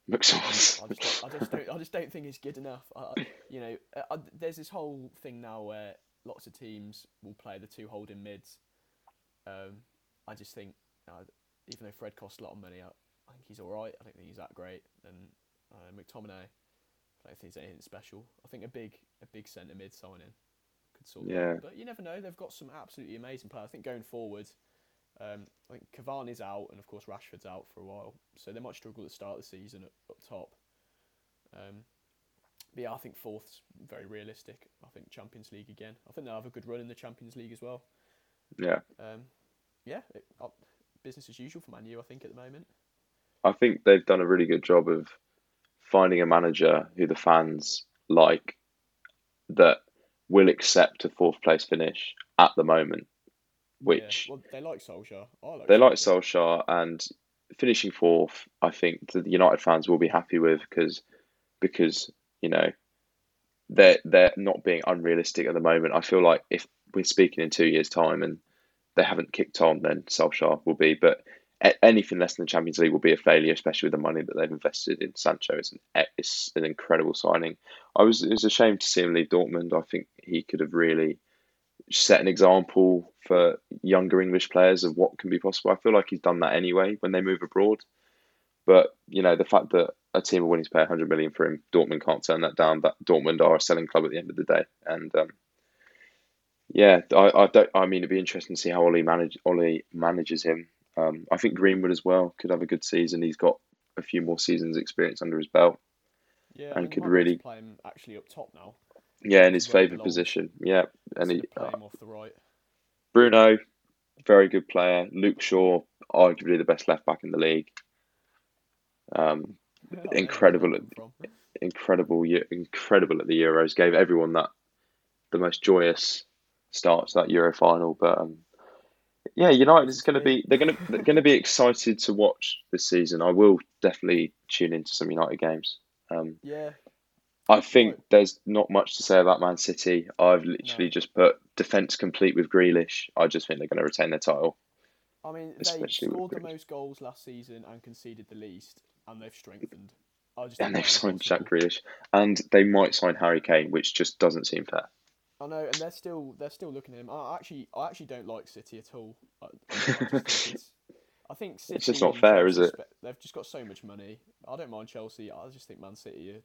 McSauce. I just, don't, I just don't. I just don't think it's good enough. I, you know, I, there's this whole thing now where lots of teams will play the two holding mids. Um, I just think, uh, even though Fred costs a lot of money, I, I think he's all right. I don't think he's that great. And uh, McTominay, I don't think he's anything special. I think a big, a big centre mid signing could sort. Yeah. That. But you never know. They've got some absolutely amazing players. I think going forward. Um, I think Cavani's out, and of course Rashford's out for a while, so they might struggle at the start of the season up, up top. Um, but yeah, I think fourth's very realistic. I think Champions League again. I think they'll have a good run in the Champions League as well. Yeah. Um, yeah, it, uh, business as usual for Man U. I think at the moment. I think they've done a really good job of finding a manager who the fans like that will accept a fourth place finish at the moment which yeah. well, they like Solskjaer. I like they Solskjaer. like Solskjaer, and finishing fourth, I think the United fans will be happy with because because you know they're they're not being unrealistic at the moment. I feel like if we're speaking in two years' time and they haven't kicked on, then Solskjaer will be. But anything less than the Champions League will be a failure, especially with the money that they've invested in Sancho. It's an, it's an incredible signing. I was it was a shame to see him leave Dortmund. I think he could have really set an example for younger English players of what can be possible. I feel like he's done that anyway when they move abroad. But you know the fact that a team are willing to pay 100 million for him, Dortmund can't turn that down. That Dortmund are a selling club at the end of the day, and um, yeah, I, I don't. I mean, it'd be interesting to see how Ole manage Ole manages him. Um, I think Greenwood as well could have a good season. He's got a few more seasons experience under his belt. Yeah, and could really play him actually up top now. yeah in his favoured position. Yeah, and he, play uh, off the right. Bruno, very good player. Luke Shaw, arguably the best left back in the league. Um, I don't know where incredible from. incredible, incredible at the Euros. Gave everyone that the most joyous start to that Euro final. But um, yeah, United is going to be they're going to they're going to be excited to watch this season. I will definitely tune into some United games. Um, Yeah, I think Right. there's not much to say about Man City. I've literally No. just put defense complete with Grealish. I just think they're going to retain their title. I mean they Especially with scored the most goals last season and conceded the least, and they've strengthened. I just And they've signed Jack. Grealish, and they might sign Harry Kane, which just doesn't seem fair. I know, and they're still they're still looking at him. I actually I actually don't like City at all. I, I think it's, I think City. just not fair, is it? They've just got so much money. I don't mind Chelsea. I just think Man City. Are,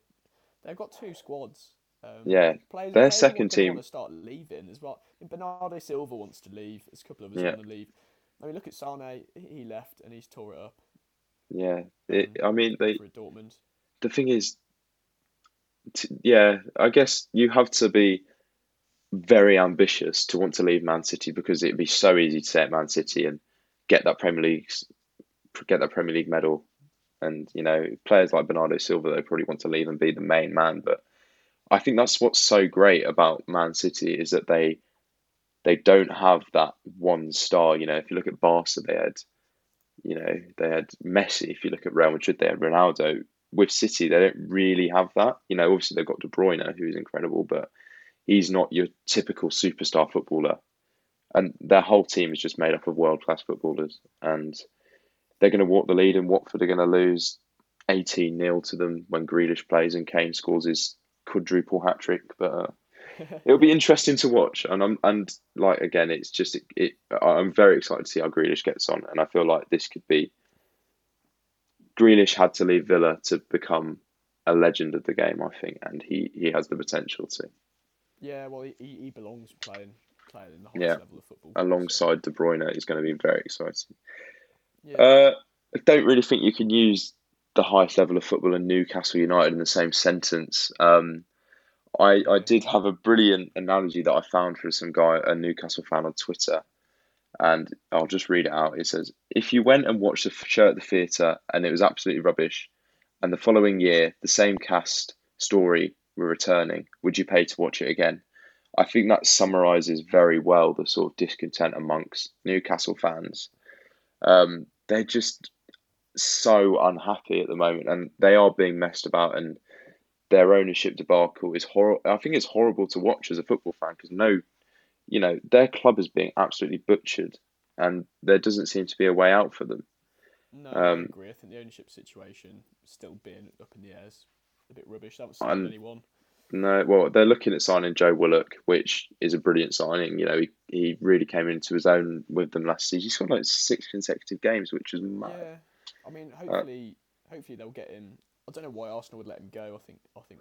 they've got two squads. Um, Yeah, players, their players second team- want to start leaving as well. Bernardo Silva wants to leave. There's a couple of us Yeah. want to leave. I mean, look at Sane. He left and he's tore it up. Yeah, um, it, I mean, they Dortmund. the thing is, t- yeah, I guess you have to be very ambitious to want to leave Man City because it'd be so easy to stay at Man City and get that Premier League, get that Premier League medal. And you know, players like Bernardo Silva, they probably want to leave and be the main man. But I think that's what's so great about Man City is that they they don't have that one star. You know, if you look at Barca, they had, you know, they had Messi. If you look at Real Madrid, they had Ronaldo. With City, they don't really have that. You know, obviously they've got De Bruyne, who is incredible, but he's not your typical superstar footballer. And their whole team is just made up of world class footballers. And they're going to walk the lead, and Watford are going to lose 18 0 to them when Grealish plays and Kane scores his quadruple hat trick. But uh, it'll be interesting to watch. And I'm and like again, it's just it, it. I'm very excited to see how Grealish gets on, and I feel like this could be. Grealish had to leave Villa to become a legend of the game, I think, and he, he has the potential to. Yeah, well, he, he belongs playing playing in the highest Yeah. level of football. Alongside De Bruyne is going to be very exciting. Yeah. Uh, I don't really think you can use the highest level of football and Newcastle United in the same sentence. Um, I I did have a brilliant analogy that I found from some guy, a Newcastle fan on Twitter, and I'll just read it out. It says, "If you went and watched f- show at the theatre and it was absolutely rubbish, and the following year the same cast story were returning, would you pay to watch it again?" I think that summarises very well the sort of discontent amongst Newcastle fans. Um, they're just so unhappy at the moment, and they are being messed about. And their ownership debacle is horrible. I think it's horrible to watch as a football fan because no, you know, their club is being absolutely butchered, and there doesn't seem to be a way out for them. No, I Um, agree. I think the ownership situation still being up in the air is a bit rubbish. They haven't anyone. No, well, they're looking at signing Joe Willock, which is a brilliant signing. You know, he, he really came into his own with them last season. He's got like six consecutive games, which is mad. Yeah, I mean, Uh, hopefully, hopefully they'll get him. I don't know why Arsenal would let him go. I think, I think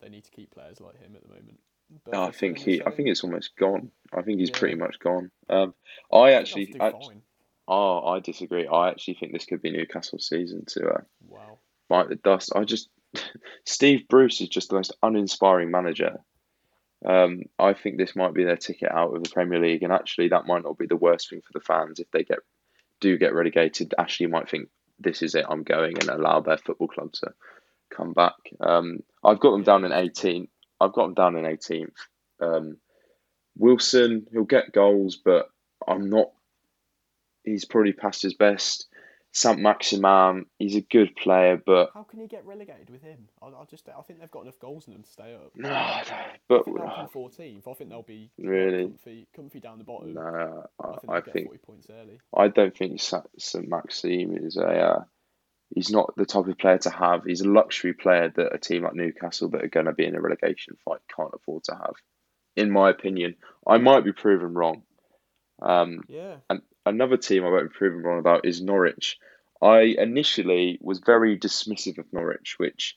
they need to keep players like him at the moment. But I think he, I think it's almost gone. I think he's Yeah. pretty much gone. Um, I I actually, I, fine. oh, I disagree. I actually think this could be Newcastle's season to uh, Wow. bite the dust. I just, Steve Bruce is just the most uninspiring manager. Um, I think this might be their ticket out of the Premier League, and actually, that might not be the worst thing for the fans if they get do get relegated. Ashley might think this is it. I'm going and allow their football club to come back. Um, I've got them down in that's 18th. I've got them down in 18th. Um, Wilson, he'll get goals, but I'm not. He's probably past his best. Saint Maximin, he's a good player, but How can you get relegated with him? I, I just, I think they've got enough goals in them to stay up. no, I but think they'll come 14th. I think they'll be Really? comfy, comfy down the bottom. no, I think I get think 40 points early. I don't think Saint Maxime is a. Uh, he's not the type of player to have. He's a luxury player that a team like Newcastle that are going to be in a relegation fight can't afford to have, in my opinion. I might be proven wrong. Um, Yeah. Another team I might be proven wrong about is Norwich. I initially was very dismissive of Norwich, which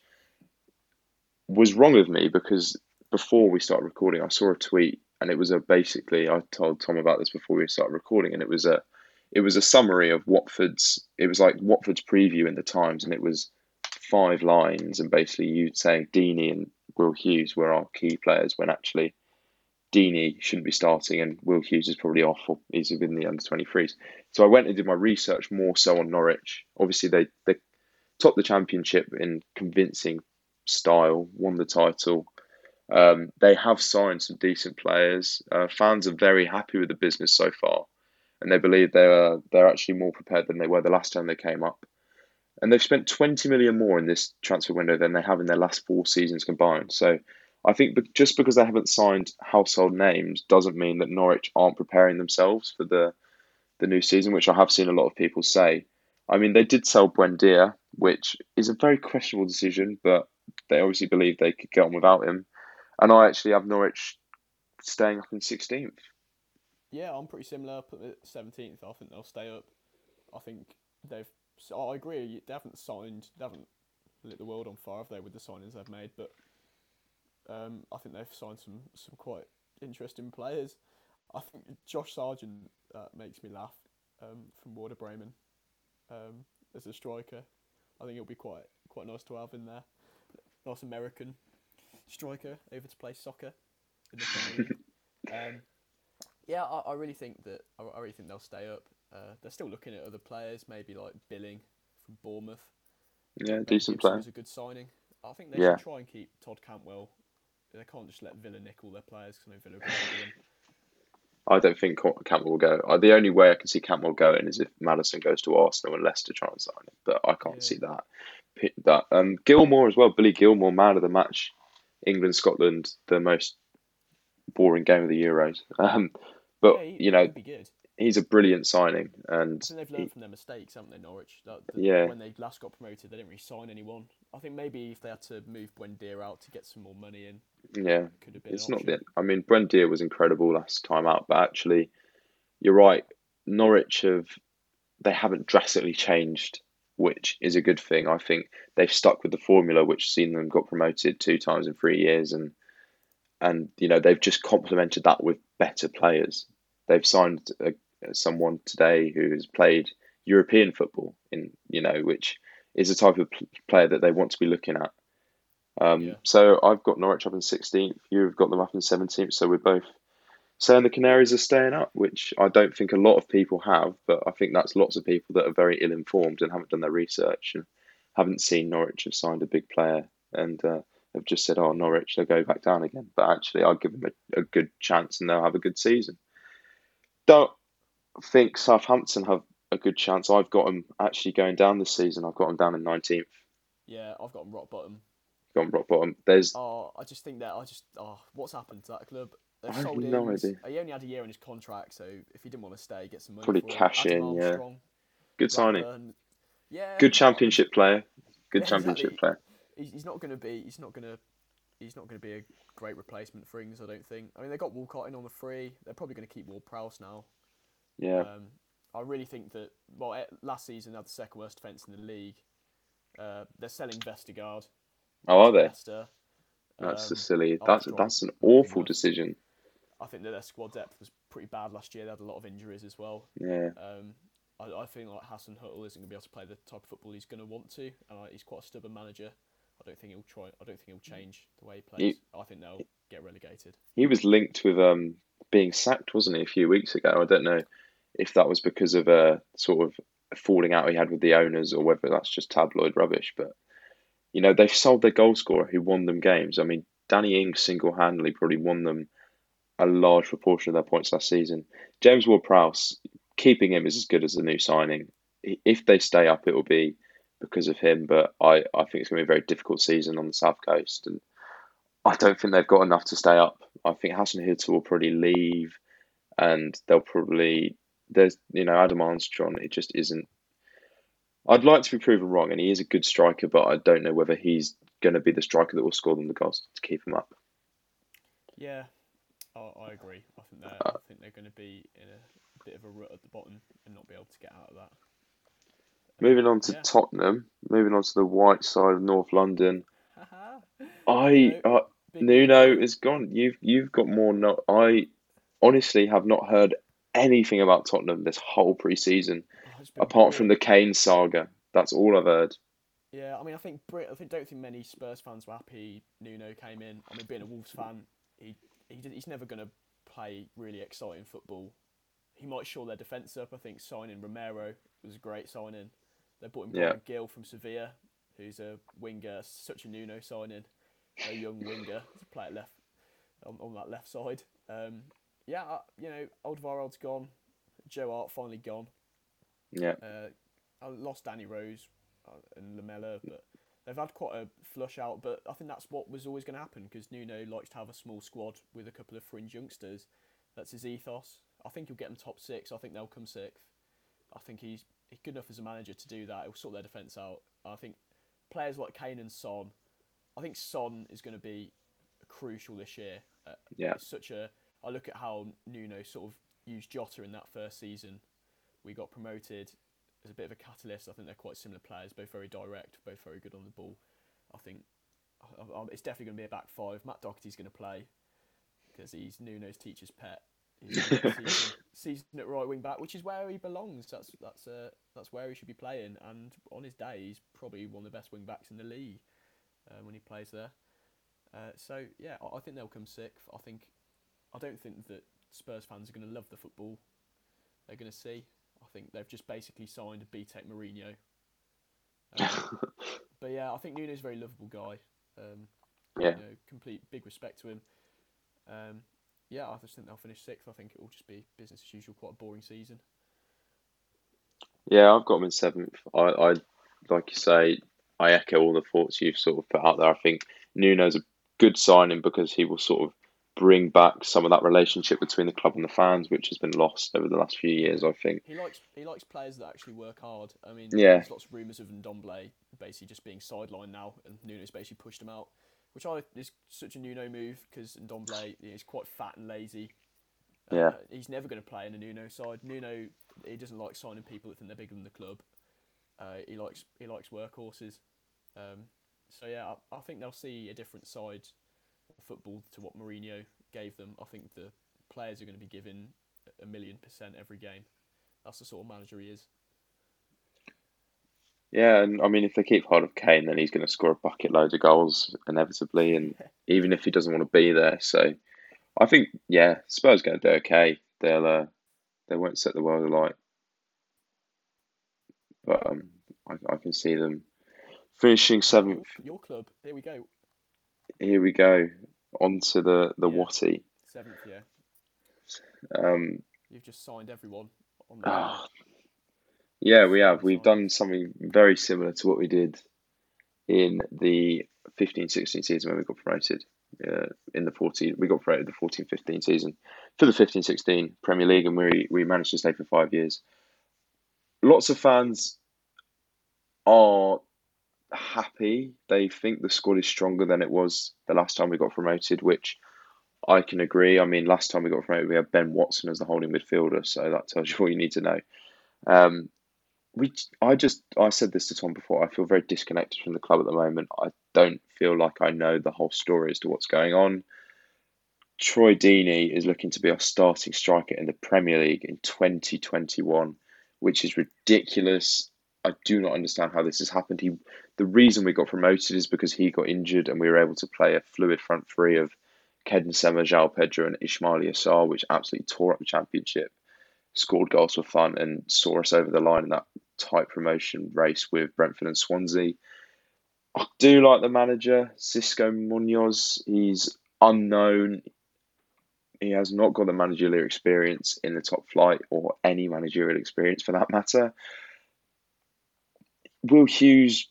was wrong of me because before we started recording, I saw a tweet and it was a basically I told Tom about this before we started recording, and it was a it was a summary of Watford's. It was like Watford's preview in the Times, and it was five lines, and basically you saying Deeney and Will Hughes were our key players when actually Deeney shouldn't be starting, and Will Hughes is probably off or he's within the under 23s. So I went and did my research more so on Norwich. Obviously, they they topped the championship in convincing style, won the title. Um, they have signed some decent players. Uh, fans are very happy with the business so far, and they believe they're they're actually more prepared than they were the last time they came up. And they've spent 20 million more in this transfer window than they have in their last four seasons combined. So I think just because they haven't signed household names doesn't mean that Norwich aren't preparing themselves for the the new season, which I have seen a lot of people say. I mean, they did sell Buendia, which is a very questionable decision, but they obviously believe they could get on without him. And I actually have Norwich staying up in 16th. Yeah, I'm pretty similar. Put it 17th. I think they'll stay up. I think they've. I agree. They haven't signed. They haven't lit the world on fire, have they, with the signings they've made? But um, I think they've signed some some quite interesting players. I think Josh Sargent uh, makes me laugh um, from Werder Bremen um, as a striker. I think it'll be quite quite nice to have in there. Nice American striker over to play soccer Um, yeah, I, I really think that I, I really think they'll stay up. Uh, they're still looking at other players, maybe like Billing from Bournemouth. Yeah, Ben decent Gibson player. was a good signing. I think they Yeah. should try and keep Todd Cantwell. They can't just let Villa nick all their players because I know Villa are going to win. I don't think Cantwell will go. Uh, The only way I can see Cantwell going is if Maddison goes to Arsenal and Leicester try and sign him, but I can't Yeah. see that. That um, Gilmour as well. Billy Gilmour, man of the match. England Scotland, the most boring game of the Euros. Um, but yeah, he, you know he's a brilliant signing, and I think they've he- learned from their mistakes, haven't they, Norwich? That, that Yeah. When they last got promoted, they didn't really sign anyone. I think maybe if they had to move Buendia out to get some more money in, yeah, could have been. it's not that. I mean, Buendia was incredible last time out, but actually, you're right. Norwich have they haven't drastically changed, which is a good thing. I think they've stuck with the formula, which seen them got promoted two times in three years, and and you know they've just complemented that with better players. They've signed a, someone today who has played European football in you know which is the type of player that they want to be looking at. Um, Yeah. So I've got Norwich up in 16th. You've got them up in 17th. So we're both saying the Canaries are staying up, which I don't think a lot of people have, but I think that's lots of people that are very ill informed and haven't done their research and haven't seen Norwich have signed a big player and uh, have just said, oh, Norwich, they'll go back down again. But actually, I'll give them a, a good chance and they'll have a good season. Don't think Southampton have a good chance. I've got them actually going down this season. I've got them down in 19th. Yeah, I've got them rock bottom. Gone rock bottom. There's Oh, I just think that I just oh, what's happened to that club? They've I have no Ings. idea. He only had a year on his contract, so if he didn't want to stay, get some money. Probably cash in, yeah. Good signing. Yeah, Good championship player. Good Yeah, championship exactly. player. He's, he's not going to be. He's not going to. He's not going to be a great replacement for Ings. I don't think. I mean, they got Walcott in on the free. They're probably going to keep Ward Prowse now. Yeah. Um, I really think that. Well, eh, last season they had the second worst defence in the league. Uh, they're selling Vestergaard. Oh, are they? Leicester. That's Um, silly. That's that's an awful decision. I think that their squad depth was pretty bad last year. They had a lot of injuries as well. Yeah. Um, I, I think like Hasenhüttl isn't going to be able to play the type of football he's going to want to, and I, he's quite a stubborn manager. I don't think he'll try. I don't think he'll change the way he plays. I think they'll get relegated. He was linked with um being sacked, wasn't he, a few weeks ago? I don't know if that was because of a sort of falling out he had with the owners or whether that's just tabloid rubbish. But you know, they've sold their goal scorer who won them games. I mean, Danny Ings single handedly probably won them a large proportion of their points last season. James Ward Prowse, keeping him is as good as a new signing. If they stay up, it will be because of him. But I, I think it's going to be a very difficult season on the south coast, and I don't think they've got enough to stay up. I think Hasenhüttl will probably leave, and they'll probably there's you know Adam Armstrong. It just isn't. I'd like to be proven wrong, and he is a good striker, but I don't know whether he's going to be the striker that will score them the goals to keep him up. Yeah, I, I agree. I think they're. Uh, I think they're going to be in a bit of a rut at the bottom and not be able to get out of that. Moving on to Yeah. Tottenham, moving on to the white side of North London. I uh, Nuno is gone. You've you've got more. No, I honestly have not heard anything about Tottenham this whole pre-season, apart from the Kane saga. That's all I've heard. Yeah, I mean, I think Brit. I think don't think many Spurs fans were happy Nuno came in. I mean, being a Wolves fan, he, he he's never going to play really exciting football. He might shore their defence up. I think signing Romero was a great signing. They brought in Yeah. Bryan Gil from Sevilla, who's a winger, such a Nuno signing, a young winger to play at left on, on that left side. Um, yeah, uh, you know, Alderweireld's gone. Joe Hart finally gone. Yeah, Uh, I lost Danny Rose uh, and Lamela, but they've had quite a flush out. But I think that's what was always going to happen because Nuno likes to have a small squad with a couple of fringe youngsters. That's his ethos. I think he'll get them top six. I think they'll come sixth. I think he's, he's good enough as a manager to do that. He'll sort their defence out. I think players like Kane and Son. I think Son is going to be crucial this year. Uh, Yeah. it's such a. I look at how Nuno sort of used Jota in that first season. We got promoted as a bit of a catalyst. I think they're quite similar players, both very direct, both very good on the ball. I think it's definitely going to be a back five. Matt Doherty's going to play because he's Nuno's teacher's pet. He's season at right wing back, which is where he belongs. That's that's uh, that's where he should be playing. And on his day, he's probably one of the best wing backs in the league uh, when he plays there. Uh, so yeah, I, I think they'll come sixth. I think I don't think that Spurs fans are going to love the football they're going to see. I think they've just basically signed a BTEC Mourinho. Um, but yeah, I think Nuno's a very lovable guy. Um, yeah. you know, complete big respect to him. Um, yeah, I just think they'll finish sixth. I think it will just be business as usual, quite a boring season. Yeah, I've got them in seventh. I, I, like you say, I echo all the thoughts you've sort of put out there. I think Nuno's a good signing because he will sort of bring back some of that relationship between the club and the fans, which has been lost over the last few years. I think. He likes he likes players that actually work hard. I mean, Yeah. there's lots of rumours of Ndombele basically just being sidelined now, and Nuno's basically pushed him out, which I is such a Nuno move because know, is quite fat and lazy. Uh, Yeah. he's never going to play in a Nuno side. Nuno he doesn't like signing people that think they're bigger than the club. Uh, he likes he likes workhorses. Um, so yeah, I, I think they'll see a different side football to what Mourinho gave them. I think the players are going to be given a million percent every game. That's the sort of manager he is. Yeah, and I mean, if they keep hold of Kane, then he's going to score a bucket load of goals inevitably, and even if he doesn't want to be there. So, I think yeah, Spurs going to do okay. They'll uh, they won't set the world alight, but um, I, I can see them finishing seventh. Your, your club. Here we go. Here we go on to the the Yeah. Watty. Seventh. Yeah. Um, You've just signed everyone on the. ah, yeah, we have. We've done something very similar to what we did in the 15-16 season when we got promoted. Uh, in the 14, we got promoted the 14-15 season for the 15-16 Premier League, and we we managed to stay for five years. Lots of fans are happy. They think the squad is stronger than it was the last time we got promoted, which I can agree. I mean, last time we got promoted, we had Ben Watson as the holding midfielder, so that tells you all you need to know. Um, we, I just, I said this to Tom before. I feel very disconnected from the club at the moment. I don't feel like I know the whole story as to what's going on. Troy Deeney is looking to be our starting striker in the Premier League in 2021, which is ridiculous. I do not understand how this has happened. He, the reason we got promoted is because he got injured and we were able to play a fluid front three of Kedin Sema, João Pedro, and Ismaila Sarr, which absolutely tore up the championship, scored goals for fun, and saw us over the line in that tight promotion race with Brentford and Swansea. I do like the manager, Xisco Munoz. He's unknown. He has not got the managerial experience in the top flight or any managerial experience for that matter. Will Hughes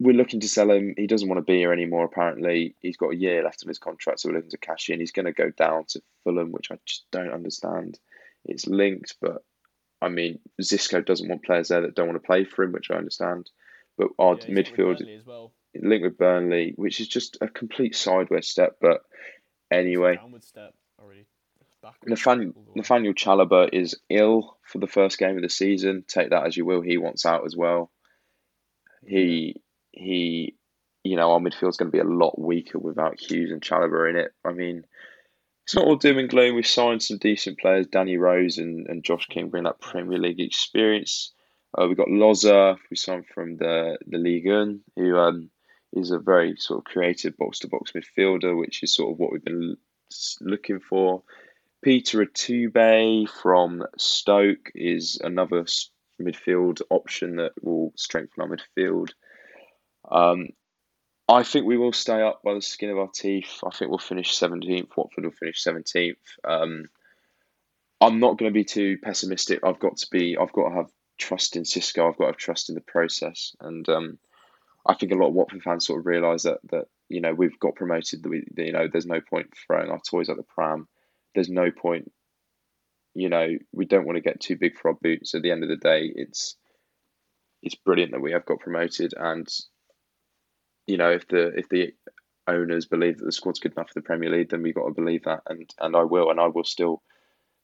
we're looking to sell him. He doesn't want to be here anymore. Apparently, he's got a year left on his contract, so we're looking to cash in. He's going to go down to Fulham, which I just don't understand. It's linked, but I mean, Xisco doesn't want players there that don't want to play for him, which I understand. But our yeah, midfield linked, well. linked with Burnley, which is just a complete sideways step. But anyway, step already. Nathaniel, Nathaniel Chalobah is ill for the first game of the season. Take that as you will. He wants out as well. He he, you know, our midfield's going to be a lot weaker without Hughes and Chalobah in it. I mean, it's not all doom and gloom. We've signed some decent players. Danny Rose and, and Josh King bring that Premier League experience. Uh, we've got Louza, we signed from the, the Ligue 1, who um, is a very sort of creative box to box midfielder, which is sort of what we've been looking for. Peter Etebo from Stoke is another midfield option that will strengthen our midfield. Um, I think we will stay up by the skin of our teeth. I think we'll finish 17th. Watford will finish 17th. Um, I'm not going to be too pessimistic. I've got to be. I've got to have trust in Xisco. I've got to have trust in the process, and um, I think a lot of Watford fans sort of realise that that you know we've got promoted. That we you know there's no point throwing our toys at the pram. There's no point. You know we don't want to get too big for our boots. At the end of the day, it's it's brilliant that we have got promoted, and you know, if the if the owners believe that the squad's good enough for the Premier League, then we've got to believe that, and and I will, and I will still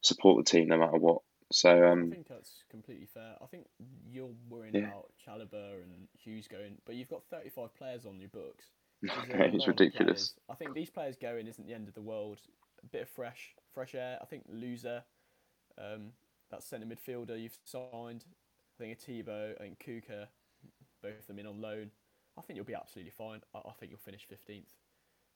support the team no matter what. So um, I think that's completely fair. I think you're worrying yeah. about Chalobah and Hughes going, but you've got 35 players on your books. it's ridiculous. I think these players going isn't the end of the world. A bit of fresh fresh air. I think Louza, um, that centre midfielder you've signed. I think Etebo and Kucka, both of them in on loan. I think you'll be absolutely fine. I, I think you'll finish 15th.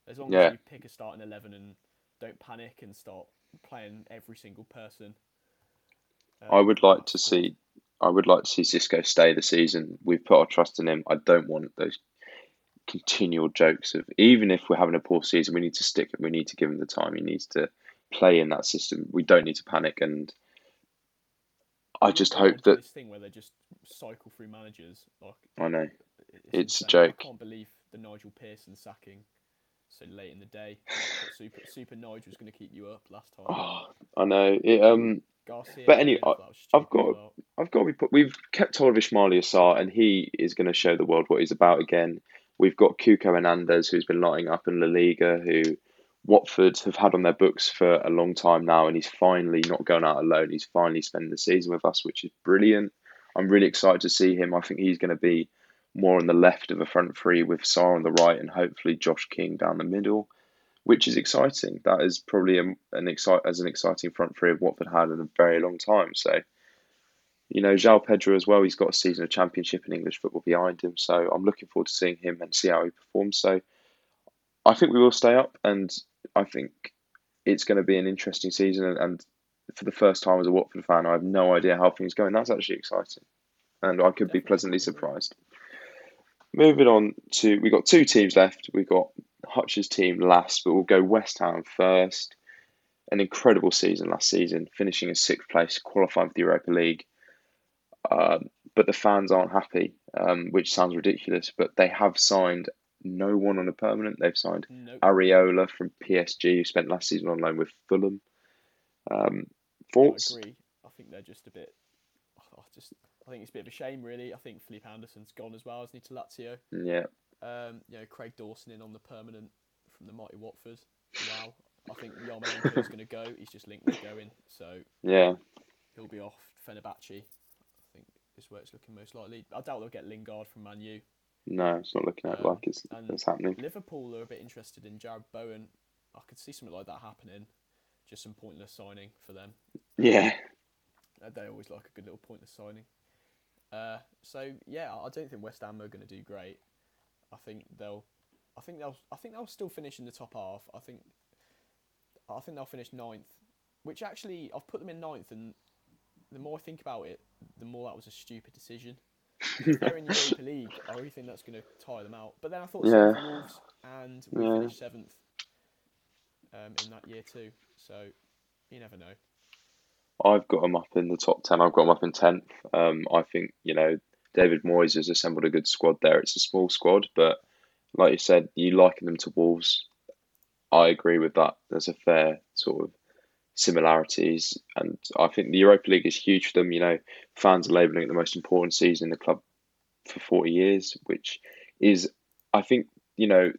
As long yeah. as you pick a starting 11 and don't panic and start playing every single person. Um, I would like to see. I would like to see Xisco stay the season. We've put our trust in him. I don't want those continual jokes of even if we're having a poor season, we need to stick. We need to give him the time. He needs to play in that system. We don't need to panic. And I just hope that this thing where they just cycle through managers. Like I know it's, it's a joke. I can't believe the Nigel Pearson sacking so late in the day. Super Super Nigel was going to keep you up last time. Oh, I know it. Um, Garcia but anyway, I, have got well. I've got to be put. We've kept hold of Ismaila Sarr, and he is going to show the world what he's about again. We've got Cucho Hernandez, who's been lighting up in La Liga, who Watford have had on their books for a long time now, and he's finally not going out alone. He's finally spending the season with us, which is brilliant. I'm really excited to see him. I think he's going to be more on the left of a front three with Sarr on the right and hopefully Josh King down the middle, which is exciting. That is probably a, an excite as an exciting front three of Watford had in a very long time. So, you know, João Pedro as well. He's got a season of Championship in English football behind him. So I'm looking forward to seeing him and see how he performs. So I think we will stay up, and I think it's going to be an interesting season. And, and for the first time as a Watford fan, I have no idea how things going. That's actually exciting, and I could be pleasantly surprised. Moving on to, we've got two teams left. We've got Hutch's team last, but we'll go West Ham first. An incredible season last season, finishing in sixth place, qualifying for the Europa League. Um, but the fans aren't happy, um, which sounds ridiculous, but they have signed no one on a permanent. They've signed nope. Areola from PSG, who spent last season on loan with Fulham. Um, thoughts? I agree. I think they're just a bit. I just I think it's a bit of a shame, really. I think Felipe Anderson's gone as well, as to Lazio. Yeah. Um, you know, Craig Dawson in on the permanent from the mighty Watford. Wow. I think is going to go. He's just linked with going, so Yeah. he'll be off. Fenerbahce, I think, is where it's looking most likely. I doubt they'll get Lingard from Man U. No, it's not looking Um, like it's, it's happening. Liverpool are a bit interested in Jarrod Bowen. I could see something like that happening. Just some pointless signing for them. Yeah. Uh, They always like a good little pointless signing. Uh, so yeah, I don't think West Ham are going to do great. I think they'll, I think they'll, I think they'll still finish in the top half. I think, I think they'll finish ninth, which actually I've put them in ninth, and the more I think about it, the more that was a stupid decision. They're in Europa League, I really think that's going to tire them out. But then I thought Yeah. Wolves, and we Yeah. finished seventh um, in that year too. So you never know. I've got them up in the top 10. I've got them up in 10th. Um, I think, you know, David Moyes has assembled a good squad there. It's a small squad, but like you said, you liken them to Wolves. I agree with that. There's a fair sort of similarities. And I think the Europa League is huge for them. You know, fans are labelling it the most important season in the club for 40 years, which is, I think, you know,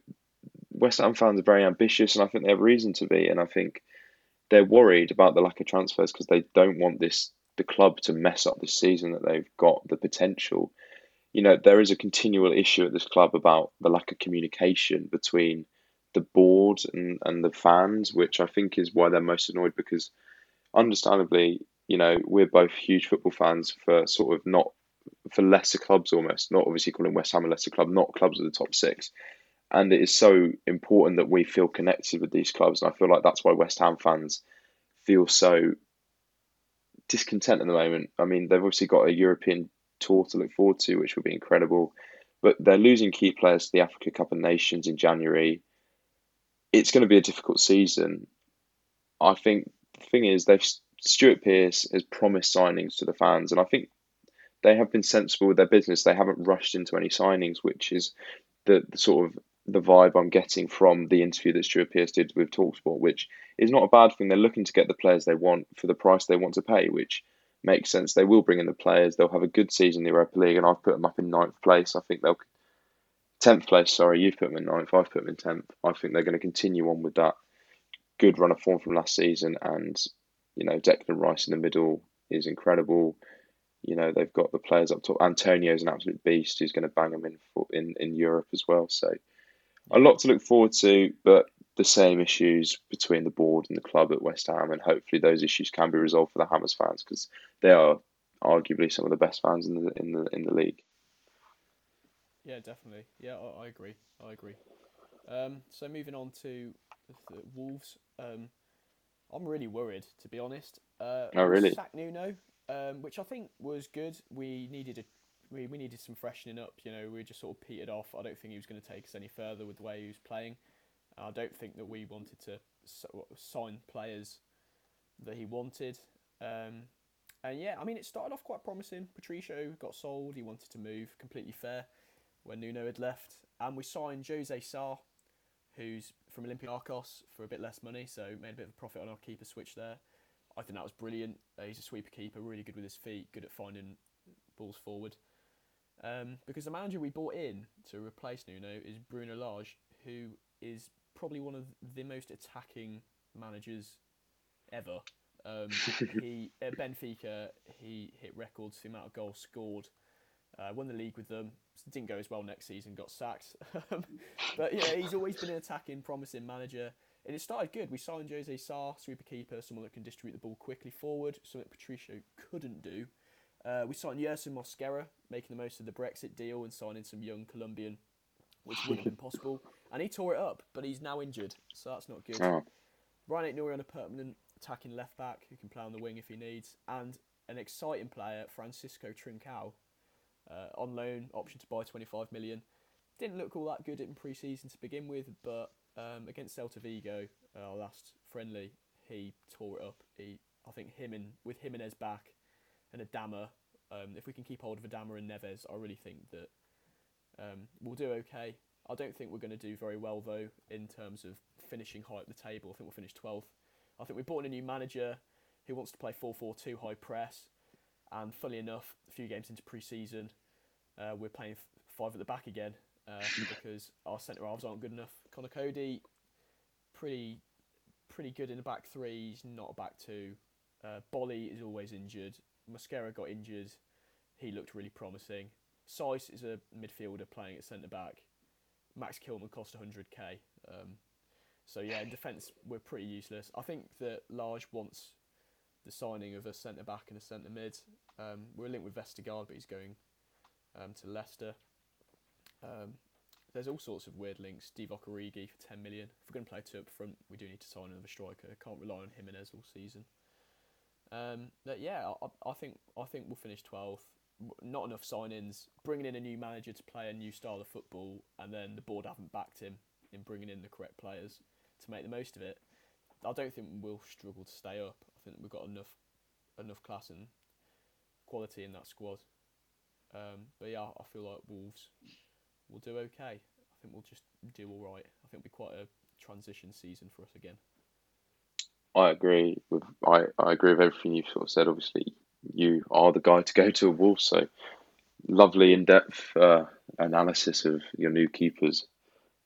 West Ham fans are very ambitious and I think they have reason to be. And I think they're worried about the lack of transfers because they don't want this the club to mess up this season that they've got the potential. You know, there is a continual issue at this club about the lack of communication between the board and, and the fans, which I think is why they're most annoyed because understandably, you know, we're both huge football fans for sort of not for lesser clubs almost, not obviously calling West Ham a lesser club, not clubs at the top six. And it is so important that we feel connected with these clubs. And I feel like that's why West Ham fans feel so discontent at the moment. I mean, they've obviously got a European tour to look forward to, which will be incredible. But they're losing key players to the Africa Cup of Nations in January. It's going to be a difficult season. I think the thing is, they've Stuart Pearce has promised signings to the fans, and I think they have been sensible with their business. They haven't rushed into any signings, which is the, the sort of the vibe I'm getting from the interview that Stuart Pearce did with Talksport, which is not a bad thing. They're looking to get the players they want for the price they want to pay, which makes sense. They will bring in the players. They'll have a good season in the Europa League, and I've put them up in ninth place. I think they'll tenth place. Sorry, you've put them in ninth. I've put them in tenth. I think they're going to continue on with that good run of form from last season, and you know Declan Rice in the middle is incredible. You know they've got the players up top. Antonio's an absolute beast who's going to bang them in for, in in Europe as well. So a lot to look forward to, but the same issues between the board and the club at West Ham, and hopefully those issues can be resolved for the Hammers fans because they are arguably some of the best fans in the in the in the league. Yeah, definitely. Yeah, I, I agree. I agree. Um, so moving on to the Wolves, um, I'm really worried to be honest. Uh, Oh, really? Sack Nuno, um, which I think was good. We needed a we, we needed some freshening up. You know, we just sort of petered off. I don't think he was going to take us any further with the way he was playing. I don't think that we wanted to sign players that he wanted. Um, and yeah, I mean, it started off quite promising. Patricio got sold. He wanted to move. Completely fair when Nuno had left. And we signed Jose Sá, who's from Olympiacos, for a bit less money, so made a bit of a profit on our keeper switch there. I think that was brilliant. Uh, he's a sweeper keeper, really good with his feet, good at finding balls forward. Um, because the manager we bought in to replace Nuno is Bruno Lage, who is probably one of the most attacking managers ever. Um, he at Benfica he hit records for the amount of goals scored. Uh, won the league with them. Didn't go as well next season. Got sacked. but yeah, he's always been an attacking, promising manager. And it started good. We signed Jose Sá, sweeper keeper, someone that can distribute the ball quickly forward, something Patricio couldn't do. Uh, we signed Yerson Mosquera, making the most of the Brexit deal and signing some young Colombian, which wouldn't have been possible. And he tore it up, but he's now injured, so that's not good. Oh, Ryan Nouri on a permanent attacking left back who can play on the wing if he needs, and an exciting player, Francisco Trincao, uh, on loan, option to buy 25 million. Didn't look all that good in pre-season to begin with, but um, against Celta Vigo, our last friendly, he tore it up. He, I think him and with Jimenez back and Adama, um, if we can keep hold of Adama and Neves, I really think that um, we'll do okay. I don't think we're going to do very well though in terms of finishing high at the table. I think we'll finish 12th. I think we brought in a new manager who wants to play 4-4-2 high press, And fully enough, a few games into pre-season, uh, we're playing f- five at the back again uh, because our centre halves aren't good enough. Conor Coady, pretty pretty good in the back three. He's not a back two. Uh, Boly is always injured. Mosquera got injured. He looked really promising. Sice is a midfielder playing at centre back. Max Kilman cost 100k. Um, so yeah, in defence we're pretty useless. I think that Lage wants the signing of a centre back and a centre mid. Um, we're linked with Vestergaard, but he's going um, to Leicester. Um, there's all sorts of weird links. Origi for 10 million. If we're going to play two up front, we do need to sign another striker. Can't rely on Jimenez all season. Um, but yeah, I, I think I think we'll finish 12th. Not enough signings. Bringing in a new manager to play a new style of football, and then the board haven't backed him in bringing in the correct players to make the most of it. I don't think we'll struggle to stay up. I think we've got enough enough class and quality in that squad. Um, but yeah, I feel like Wolves will do okay. I think we'll just do all right. I think it'll be quite a transition season for us again. I agree with I, I agree with everything you've sort of said. Obviously, you are the guy to go to a Wolves, so lovely in depth uh, analysis of your new keepers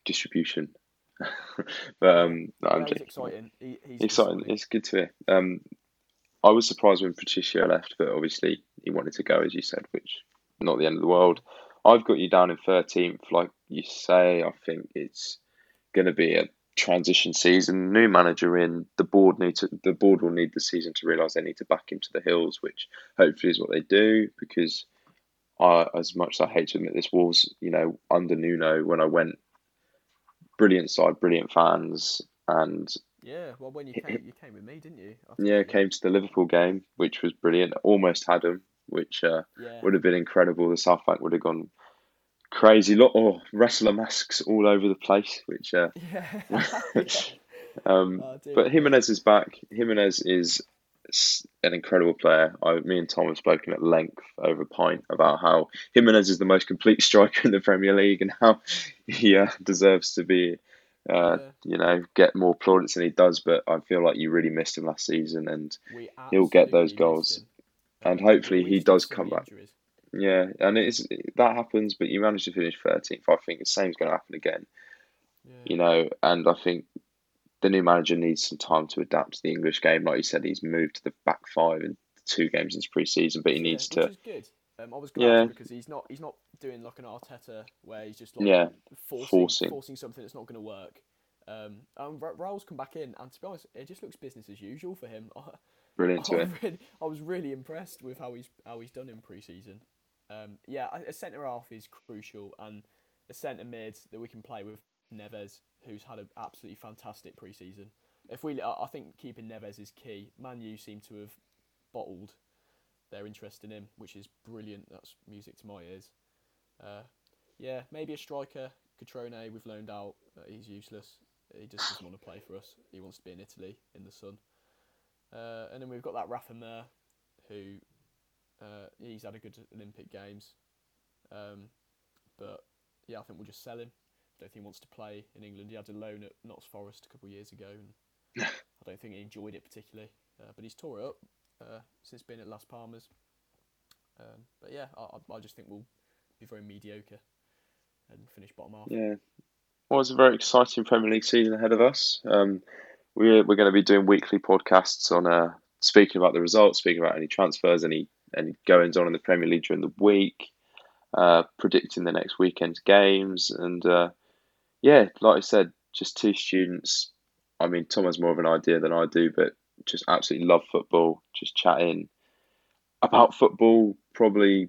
distribution. but um, yeah, I'm he's exciting. He, he's exciting. It's good to hear. Um, I was surprised when Patricio left, but obviously he wanted to go, as you said, which not the end of the world. I've got you down in 13th, like you say. I think it's going to be a transition season. New manager in. The board need to. The board will need the season to realise they need to back him to the hills, which hopefully is what they do. Because I, as much as I hate to admit this, Wolves, you know, under Nuno, when I went, brilliant side, brilliant fans, and yeah, well, when you came, you came with me, didn't you? Yeah, came to the Liverpool game, which was brilliant. Almost had him, which uh, yeah. would have been incredible. The South Bank would have gone crazy. Lot of wrestler masks all over the place, which. Uh, yeah. um, oh, but Jimenez is back. Jimenez is an incredible player. I, me and Tom have spoken at length over pint about how Jimenez is the most complete striker in the Premier League and how he uh, deserves to be uh, yeah. you know, get more plaudits than he does. But I feel like you really missed him last season, and he'll get those goals, and hopefully he does come back. Yeah, and it's that happens, but you managed to finish thirteenth. I think the same's going to happen again. Yeah. You know, and I think the new manager needs some time to adapt to the English game. Like you said, he's moved to the back five in two games into pre-season, but he needs yeah, to. Um, I was glad yeah. because he's not he's not doing like an Arteta where he's just like yeah. forcing, forcing, forcing something that's not going to work. Um, and Raul's come back in, and to be honest, it just looks business as usual for him. Brilliant I, I, really, I was really impressed with how he's how he's done in pre-season. Um, yeah, a centre half is crucial, and a centre mid that we can play with Neves, who's had an absolutely fantastic pre-season. If we, I think keeping Neves is key. Man U seem to have bottled their interest in him, which is brilliant. That's music to my ears. Uh, yeah, maybe a striker, Cutrone, we've loaned out. Uh, he's useless. He just doesn't want to play for us. He wants to be in Italy in the sun. Uh, and then we've got that Rafa Mir, who uh, he's had a good Olympic Games. Um, but yeah, I think we'll just sell him. I don't think he wants to play in England. He had a loan at Notts Forest a couple of years ago, and I don't think he enjoyed it particularly. Uh, but he's tore it up uh, since being at Las Palmas. Um, but yeah, I, I just think we'll be very mediocre and finish bottom half. Yeah, well, it's a very exciting Premier League season ahead of us. Um, we're we're going to be doing weekly podcasts on uh, speaking about the results, speaking about any transfers, any any goings on in the Premier League during the week, uh, predicting the next weekend's games, and uh, yeah, like I said, just two students. I mean, Tom has more of an idea than I do, but just absolutely love football. Just chatting about football, probably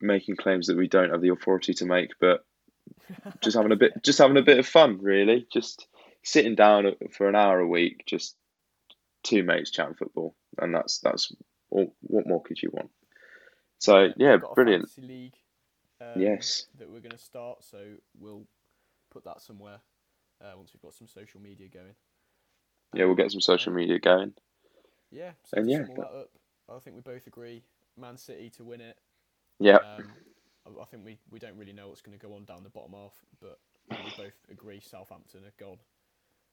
making claims that we don't have the authority to make, but just having a bit, just having a bit of fun, really. Just sitting down for an hour a week, just two mates chatting football, and that's that's all, what more could you want? So yeah, brilliant. League, um, yes, that we're going to start. So we'll put that somewhere uh, once we've got some social media going. Yeah, we'll get some social media going. Yeah, so and yeah, that up, I think we both agree Man City to win it. Yeah. Um, I think we, we don't really know what's going to go on down the bottom half, but we both agree Southampton are gone.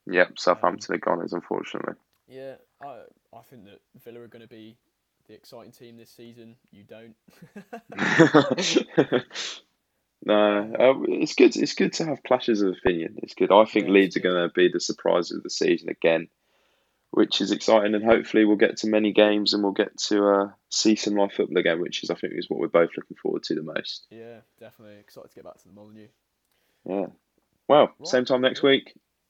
Yep, Southampton um, are gone, is unfortunately. Yeah, I I think that Villa are going to be the exciting team this season. You don't. no, uh, it's good. It's good to have clashes of opinion. It's good. I think Yeah, Leeds are going to be the surprise of the season again, which is exciting. And hopefully, we'll get to many games and we'll get to uh, see some live football again, which is I think is what we're both looking forward to the most. yeah, definitely excited to get back to the Molineux. Yeah. Well, Right, same time next week.